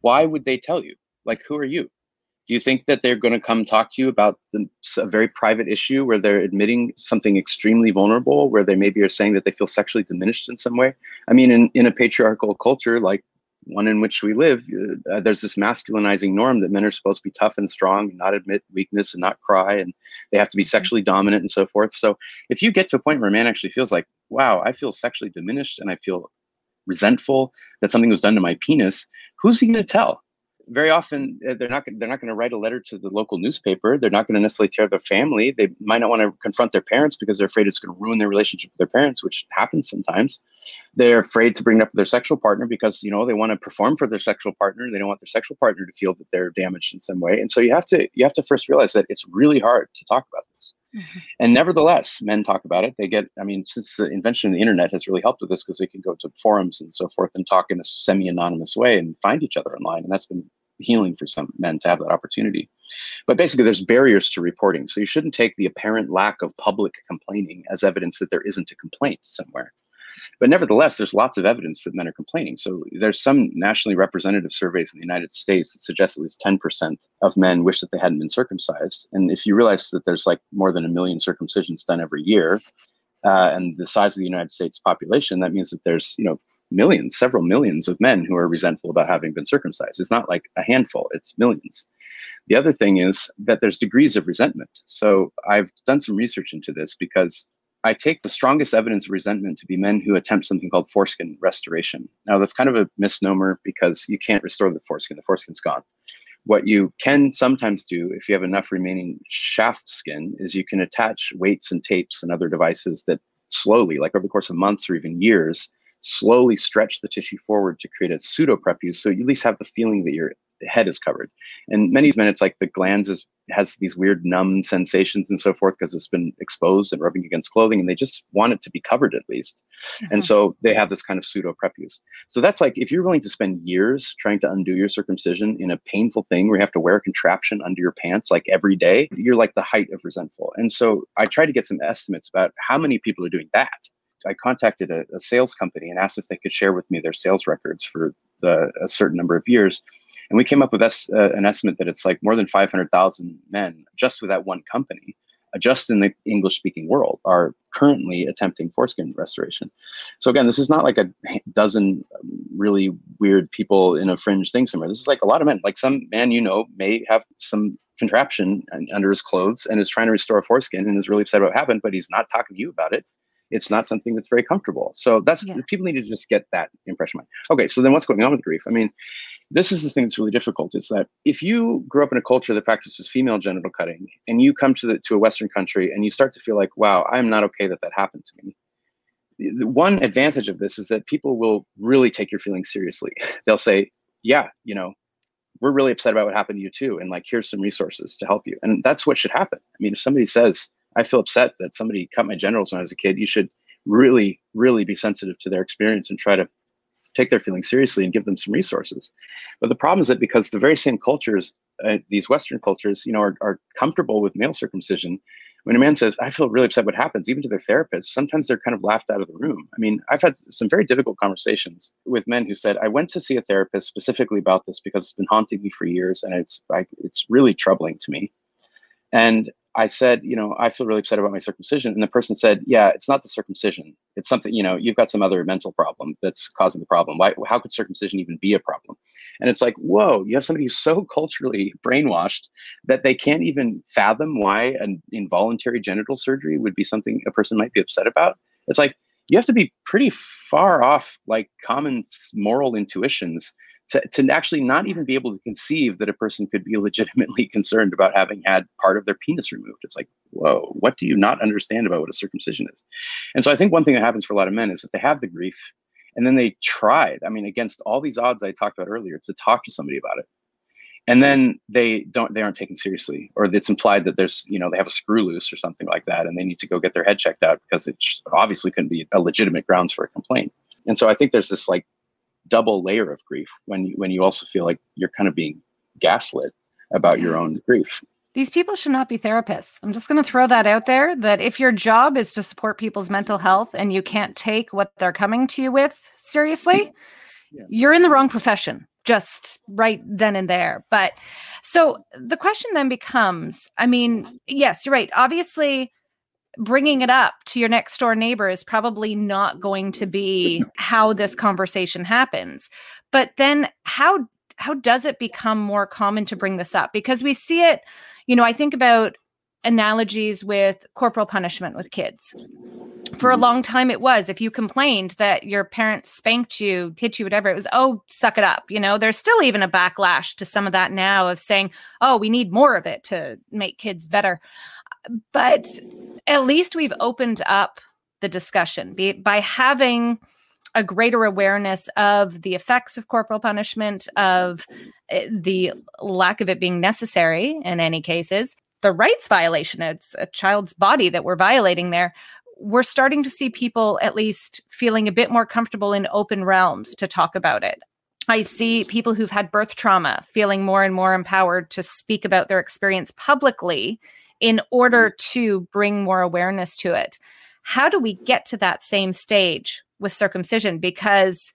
why would they tell you? Like, who are you? Do you think that they're going to come talk to you about the, a very private issue where they're admitting something extremely vulnerable, where they maybe are saying that they feel sexually diminished in some way? I mean, in, in a patriarchal culture like one in which we live, uh, there's this masculinizing norm that men are supposed to be tough and strong and not admit weakness and not cry, and they have to be mm-hmm. sexually dominant and so forth. So if you get to a point where a man actually feels like, wow, I feel sexually diminished and I feel resentful that something was done to my penis, who's he going to tell? Very often uh, they're not they're not going to write a letter to the local newspaper. They're not going to necessarily tell their family. They might not want to confront their parents because they're afraid it's going to ruin their relationship with their parents, which happens sometimes. They're afraid to bring it up with their sexual partner because you know they want to perform for their sexual partner. They don't want their sexual partner to feel that they're damaged in some way. And so you have to you have to first realize that it's really hard to talk about this. Mm-hmm. And nevertheless, men talk about it. They get, I mean, since the invention of the internet has really helped with this because they can go to forums and so forth and talk in a semi anonymous way and find each other online. And that's been healing for some men to have that opportunity. But basically, there's barriers to reporting. So you shouldn't take the apparent lack of public complaining as evidence that there isn't a complaint somewhere. But nevertheless, there's lots of evidence that men are complaining. So there's some nationally representative surveys in the United States that suggest at least 10% of men wish that they hadn't been circumcised. And if you realize that there's like more than a million circumcisions done every year, uh, and the size of the United States population, that means that there's you know millions, several millions of men who are resentful about having been circumcised. It's not like a handful, it's millions. The other thing is that there's degrees of resentment. So I've done some research into this because I take the strongest evidence of resentment to be men who attempt something called foreskin restoration. Now, that's kind of a misnomer because you can't restore the foreskin, the foreskin's gone. What you can sometimes do if you have enough remaining shaft skin is you can attach weights and tapes and other devices that slowly, like over the course of months or even years, slowly stretch the tissue forward to create a pseudo prepuce. So you at least have the feeling that your head is covered. And many men, it's like the glans is, has these weird numb sensations and so forth because it's been exposed and rubbing against clothing, and they just want it to be covered at least. Mm-hmm. And so they have this kind of pseudo prepuce. So that's like if you're willing to spend years trying to undo your circumcision in a painful thing where you have to wear a contraption under your pants like every day, you're like the height of resentful. And so I tried to get some estimates about how many people are doing that I contacted a, a, sales company and asked if they could share with me their sales records for the, a certain number of years. And we came up with this, uh, an estimate that it's like more than 500,000 men just with that one company just in the English speaking world, are currently attempting foreskin restoration. So, again, this is not like a dozen really weird people in a fringe thing somewhere. This is like a lot of men. Like some man you know may have some contraption under his clothes and is trying to restore a foreskin and is really upset about what happened, but he's not talking to you about it. It's not something that's very comfortable. So that's yeah. people need to just get that impression. Okay, so then what's going on with grief? I mean, this is the thing that's really difficult is that if you grew up in a culture that practices female genital cutting and you come to the to a western country and you start to feel like wow i'm not okay that that happened to me the one advantage of this is that people will really take your feelings seriously they'll say yeah you know we're really upset about what happened to you too and like here's some resources to help you and that's what should happen i mean if somebody says i feel upset that somebody cut my genitals when i was a kid you should really really be sensitive to their experience and try to take their feelings seriously and give them some resources. But the problem is that because the very same cultures, uh, these Western cultures, you know, are, are comfortable with male circumcision, when a man says, I feel really upset what happens, even to their therapist, sometimes they're kind of laughed out of the room. I mean, I've had some very difficult conversations with men who said, I went to see a therapist specifically about this because it's been haunting me for years and it's I, it's really troubling to me. And I said, you know, I feel really upset about my circumcision. And the person said, yeah, it's not the circumcision. It's something, you know, you've got some other mental problem that's causing the problem. Why, how could circumcision even be a problem? And it's like, whoa, you have somebody who's so culturally brainwashed that they can't even fathom why an involuntary genital surgery would be something a person might be upset about. It's like, you have to be pretty far off like common moral intuitions to, to actually not even be able to conceive that a person could be legitimately concerned about having had part of their penis removed. It's like, whoa, what do you not understand about what a circumcision is? And so I think one thing that happens for a lot of men is that they have the grief and then they tried, I mean, against all these odds I talked about earlier, to talk to somebody about it. And then they don't they aren't taken seriously, or it's implied that there's, you know, they have a screw loose or something like that, and they need to go get their head checked out because it obviously couldn't be a legitimate grounds for a complaint. And so I think there's this like double layer of grief when you, when you also feel like you're kind of being gaslit about your own grief. These people should not be therapists. I'm just going to throw that out there that if your job is to support people's mental health and you can't take what they're coming to you with seriously, yeah. you're in the wrong profession just right then and there. But so the question then becomes I mean, yes, you're right. Obviously, bringing it up to your next door neighbor is probably not going to be how this conversation happens. But then how how does it become more common to bring this up? Because we see it you know i think about analogies with corporal punishment with kids. For a mm-hmm. long time it was if you complained that your parents spanked you hit you whatever it was oh suck it up you know? There's still even a backlash to some of that now of saying oh we need more of it to make kids better. But at least we've opened up the discussion by having a greater awareness of the effects of corporal punishment, of eh, the lack of it being necessary in any cases, the rights violation. It's a child's body that we're violating there. We're starting to see people at least feeling a bit more comfortable in open realms to talk about it. I see people who've had birth trauma feeling more and more empowered to speak about their experience publicly in order mm-hmm. to bring more awareness to it. How do we get to that same stage with circumcision? Because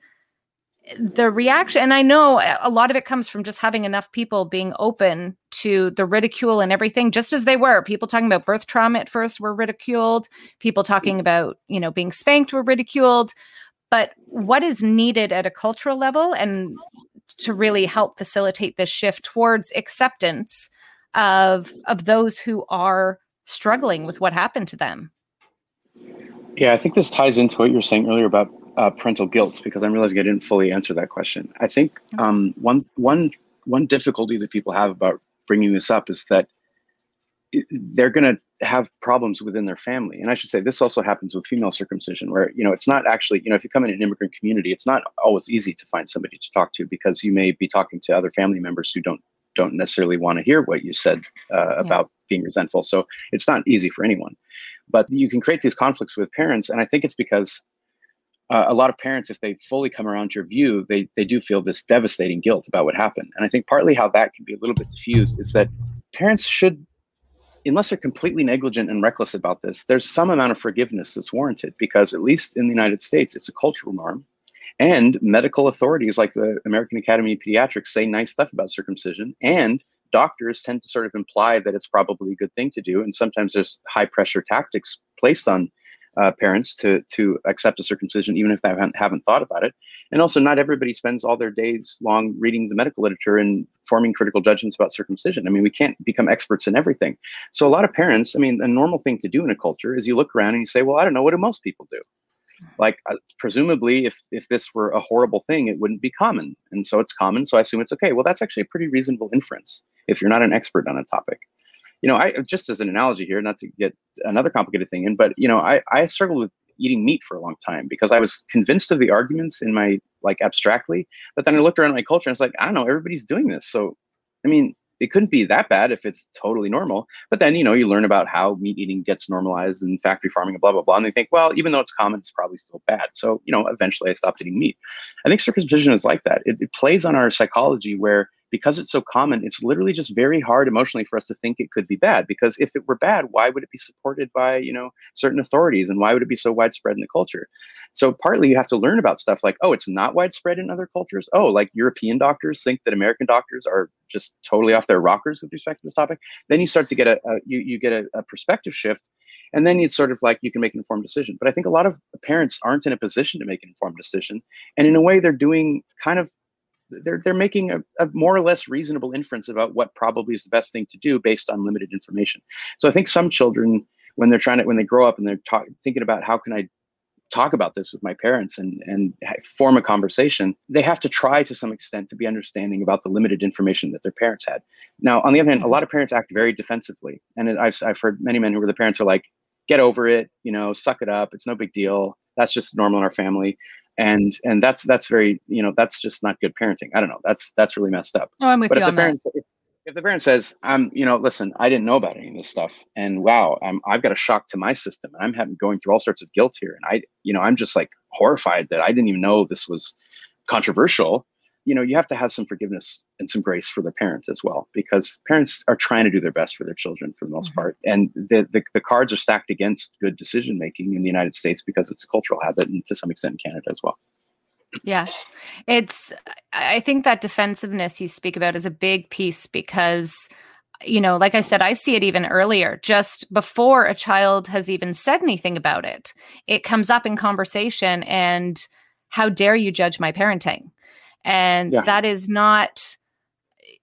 the reaction, and I know a lot of it comes from just having enough people being open to the ridicule and everything, just as they were. People talking about birth trauma at first were ridiculed, people talking mm-hmm. about, you know, being spanked were ridiculed. But what is needed at a cultural level and to really help facilitate this shift towards acceptance of of those who are struggling with what happened to them. Yeah, I think this ties into what you were saying earlier about uh, parental guilt because I'm realizing I didn't fully answer that question. I think um, one one one difficulty that people have about bringing this up is that they're going to have problems within their family and i should say this also happens with female circumcision where you know it's not actually you know if you come in an immigrant community it's not always easy to find somebody to talk to because you may be talking to other family members who don't don't necessarily want to hear what you said uh, about being resentful. So it's not easy for anyone. But you can create these conflicts with parents, and I think it's because uh, a lot of parents, if they fully come around your view, they they do feel this devastating guilt about what happened. And I think partly how that can be a little bit diffused is that parents should unless they're completely negligent and reckless about this, there's some amount of forgiveness that's warranted because, at least in the United States, it's a cultural norm. And medical authorities like the American Academy of Pediatrics say nice stuff about circumcision. And doctors tend to sort of imply that it's probably a good thing to do. And sometimes there's high pressure tactics placed on uh, parents to to accept a circumcision, even if they haven't, haven't thought about it. And also, not everybody spends all their days long reading the medical literature and forming critical judgments about circumcision. I mean, we can't become experts in everything. So, a lot of parents, I mean, a normal thing to do in a culture is you look around and you say, well, I don't know, what do most people do? Like, uh, presumably, if if this were a horrible thing, it wouldn't be common, and so it's common. So I assume it's okay. Well, that's actually a pretty reasonable inference if you're not an expert on a topic you know, I just as an analogy here, not to get another complicated thing in, but you know, I I struggled with eating meat for a long time because I was convinced of the arguments in my like abstractly, but then I looked around my culture and it's like, I don't know, everybody's doing this. So, I mean, it couldn't be that bad if it's totally normal. But then, you know, you learn about how meat eating gets normalized and factory farming and blah, blah, blah. And they think, well, even though it's common, it's probably still bad. So, you know, eventually I stopped eating meat. I think circumcision is like that. It, it plays on our psychology where because it's so common, it's literally just very hard emotionally for us to think it could be bad. Because if it were bad, why would it be supported by you know certain authorities, and why would it be so widespread in the culture? So partly you have to learn about stuff like, oh, it's not widespread in other cultures. Oh, like European doctors think that American doctors are just totally off their rockers with respect to this topic. Then you start to get a, a you you get a, a perspective shift, and then it's sort of like you can make an informed decision. But I think a lot of parents aren't in a position to make an informed decision, and in a way they're doing kind of they're they're making a, a, more or less reasonable inference about what probably is the best thing to do based on limited information. So I think some children, when they're trying to when they grow up and they're talk, thinking about how can I talk about this with my parents and and form a conversation, they have to try to some extent to be understanding about the limited information that their parents had. Now, on the other hand, a lot of parents act very defensively, and I've I've heard many men who were the parents are like, "Get over it, you know, suck it up. It's no big deal. That's just normal in our family." And and that's that's very you know that's just not good parenting. I don't know. That's that's really messed up. Oh i'm with but you if on the parent that. if the parent says i'm you know listen i didn't know about any of this stuff and wow i'm i've got a shock to my system and i'm having going through all sorts of guilt here and i you know i'm just like horrified that i didn't even know this was controversial you know you have to have some forgiveness and some grace for the parent as well because parents are trying to do their best for their children for the most mm-hmm. part. And the, the, the cards are stacked against good decision making in the united states because it's a cultural habit and to some extent in canada as well. Yeah. It's i think that defensiveness you speak about is a big piece because you know like i said i see it even earlier. Just before a child has even said anything about it it comes up in conversation and how dare you judge my parenting and yeah. that is not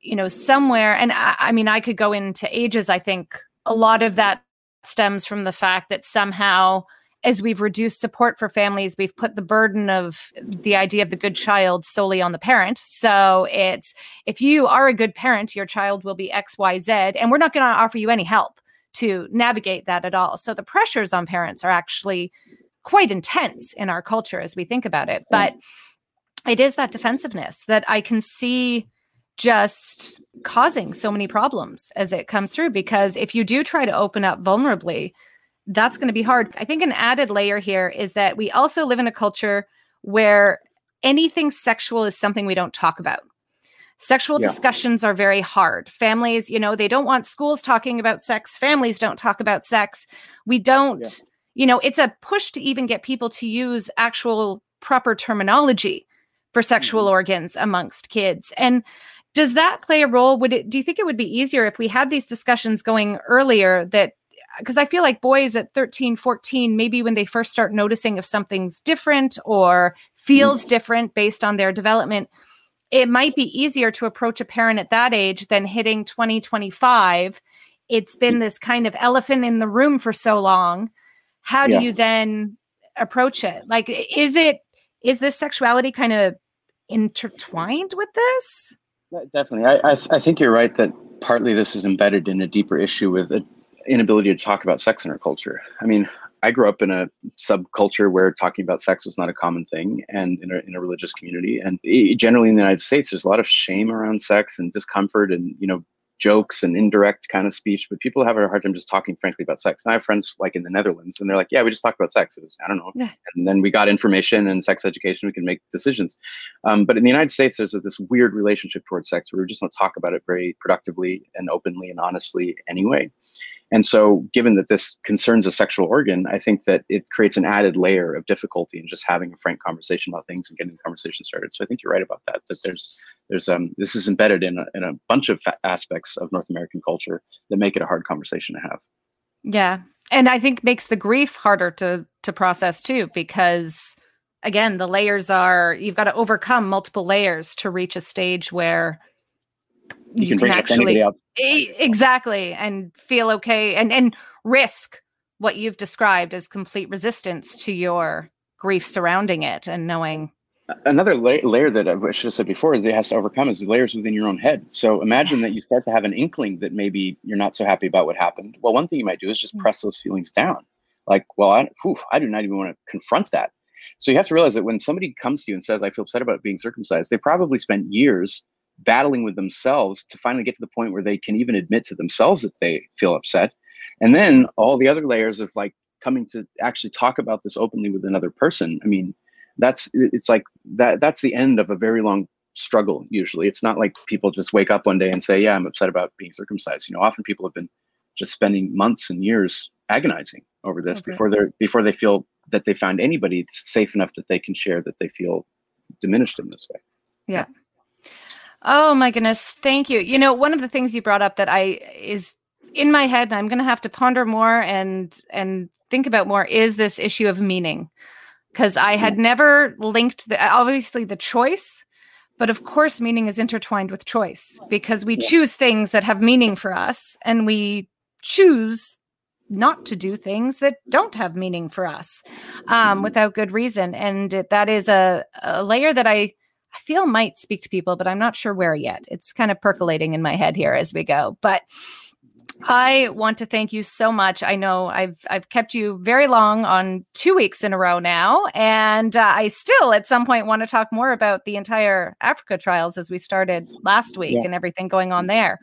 you know somewhere and I, I mean i could go into ages i think a lot of that stems from the fact that somehow as we've reduced support for families, we've put the burden of the idea of the good child solely on the parent. So it's if you are a good parent, your child will be X, Y, Z, and we're not going to offer you any help to navigate that at all. So the pressures on parents are actually quite intense in our culture as we think about it. But it is that defensiveness that I can see just causing so many problems as it comes through. Because if you do try to open up vulnerably, that's going to be hard. I think an added layer here is that we also live in a culture where anything sexual is something we don't talk about. Sexual yeah. discussions are very hard. Families, you know, they don't want schools talking about sex. Families don't talk about sex. We don't, yeah. you know, it's a push to even get people to use actual proper terminology for sexual mm-hmm. organs amongst kids. And does that play a role? Would it do you think it would be easier if we had these discussions going earlier that because I feel like boys at 13, 14, maybe when they first start noticing if something's different or feels mm. different based on their development, it might be easier to approach a parent at that age than hitting 20, 25. It's been mm. this kind of elephant in the room for so long. How do yeah. you then approach it? Like, is it, is this sexuality kind of intertwined with this? Definitely. I, I, I, think you're right that partly this is embedded in a deeper issue with an inability to talk about sex in our culture. I mean, I grew up in a subculture where talking about sex was not a common thing and in a, in a religious community. And eh, generally in the United States, there's a lot of shame around sex and discomfort and, you know, jokes and indirect kind of speech, but people have a hard time just talking frankly about sex. And I have friends like in the Netherlands, and they're like, "Yeah, we just talked about sex. It was I don't know." Yeah. And then we got information and sex education. We can make decisions. Um, but in the United States, there's this weird relationship towards sex where we just don't talk about it very productively and openly and honestly anyway. And so, given that this concerns a sexual organ, I think that it creates an added layer of difficulty in just having a frank conversation about things and getting the conversation started. So I think you're right about that. That there's there's um this is embedded in a, in a bunch of aspects of North American culture that make it a hard conversation to have. Yeah, and I think makes the grief harder to to process too because again the layers are you've got to overcome multiple layers to reach a stage where you, you can, can actually exactly and feel okay and and risk what you've described as complete resistance to your grief surrounding it and knowing another la- layer that I should have said before is it has to overcome is the layers within your own head. So imagine that you start to have an inkling that maybe you're not so happy about what happened. Well, one thing you might do is just mm. press those feelings down. Like, well, I, whew, I do not even want to confront that. So you have to realize that when somebody comes to you and says, I feel upset about being circumcised, they probably spent years battling with themselves to finally get to the point where they can even admit to themselves that they feel upset. And then all the other layers of like coming to actually talk about this openly with another person. I mean, that's it's like that that's the end of a very long struggle usually it's not like people just wake up one day and say yeah i'm upset about being circumcised you know often people have been just spending months and years agonizing over this okay. before they're before they feel that they found anybody safe enough that they can share that they feel diminished in this way yeah oh my goodness thank you. You know one of the things you brought up that i is in my head and i'm going to have to ponder more and and think about more is this issue of meaning. Because I had never linked the obviously the choice, but of course, meaning is intertwined with choice because we choose things that have meaning for us and we choose not to do things that don't have meaning for us um, without good reason. And it, that is a, a layer that I, I feel might speak to people, but I'm not sure where yet. It's kind of percolating in my head here as we go. But I want to thank you so much. I know I've I've kept you very long on two weeks in a row now, and uh, I still at some point want to talk more about the entire Africa trials as we started last week yeah. and everything going on there.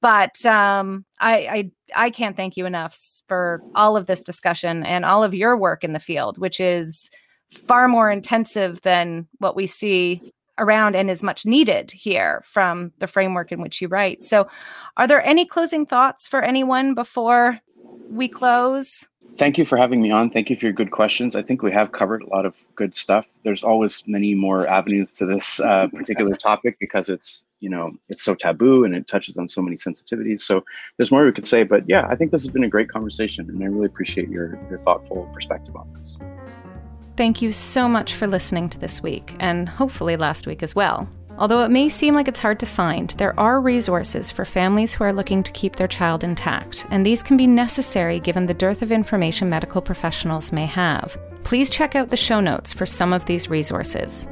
But um, I, I I can't thank you enough for all of this discussion and all of your work in the field, which is far more intensive than what we see around and is much needed here from the framework in which you write. So, are there any closing thoughts for anyone before we close? Thank you for having me on. Thank you for your good questions. I think we have covered a lot of good stuff. There's always many more avenues to this uh, particular topic because it's you know it's so taboo and it touches on so many sensitivities. So there's more we could say, but yeah, I think this has been a great conversation, and I really appreciate your your thoughtful perspective on this. Thank you so much for listening to this week, and hopefully last week as well. Although it may seem like it's hard to find, there are resources for families who are looking to keep their child intact, and these can be necessary given the dearth of information medical professionals may have. Please check out the show notes for some of these resources.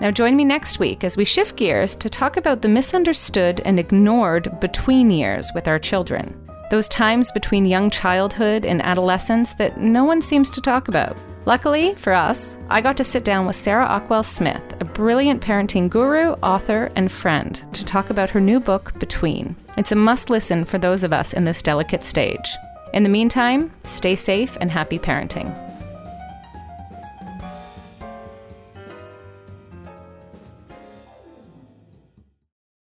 Now, join me next week as we shift gears to talk about the misunderstood and ignored between years with our children. Those times between young childhood and adolescence that no one seems to talk about. Luckily for us, I got to sit down with Sarah Ockwell Smith, a brilliant parenting guru, author, and friend, to talk about her new book, Between. It's a must listen for those of us in this delicate stage. In the meantime, stay safe and happy parenting.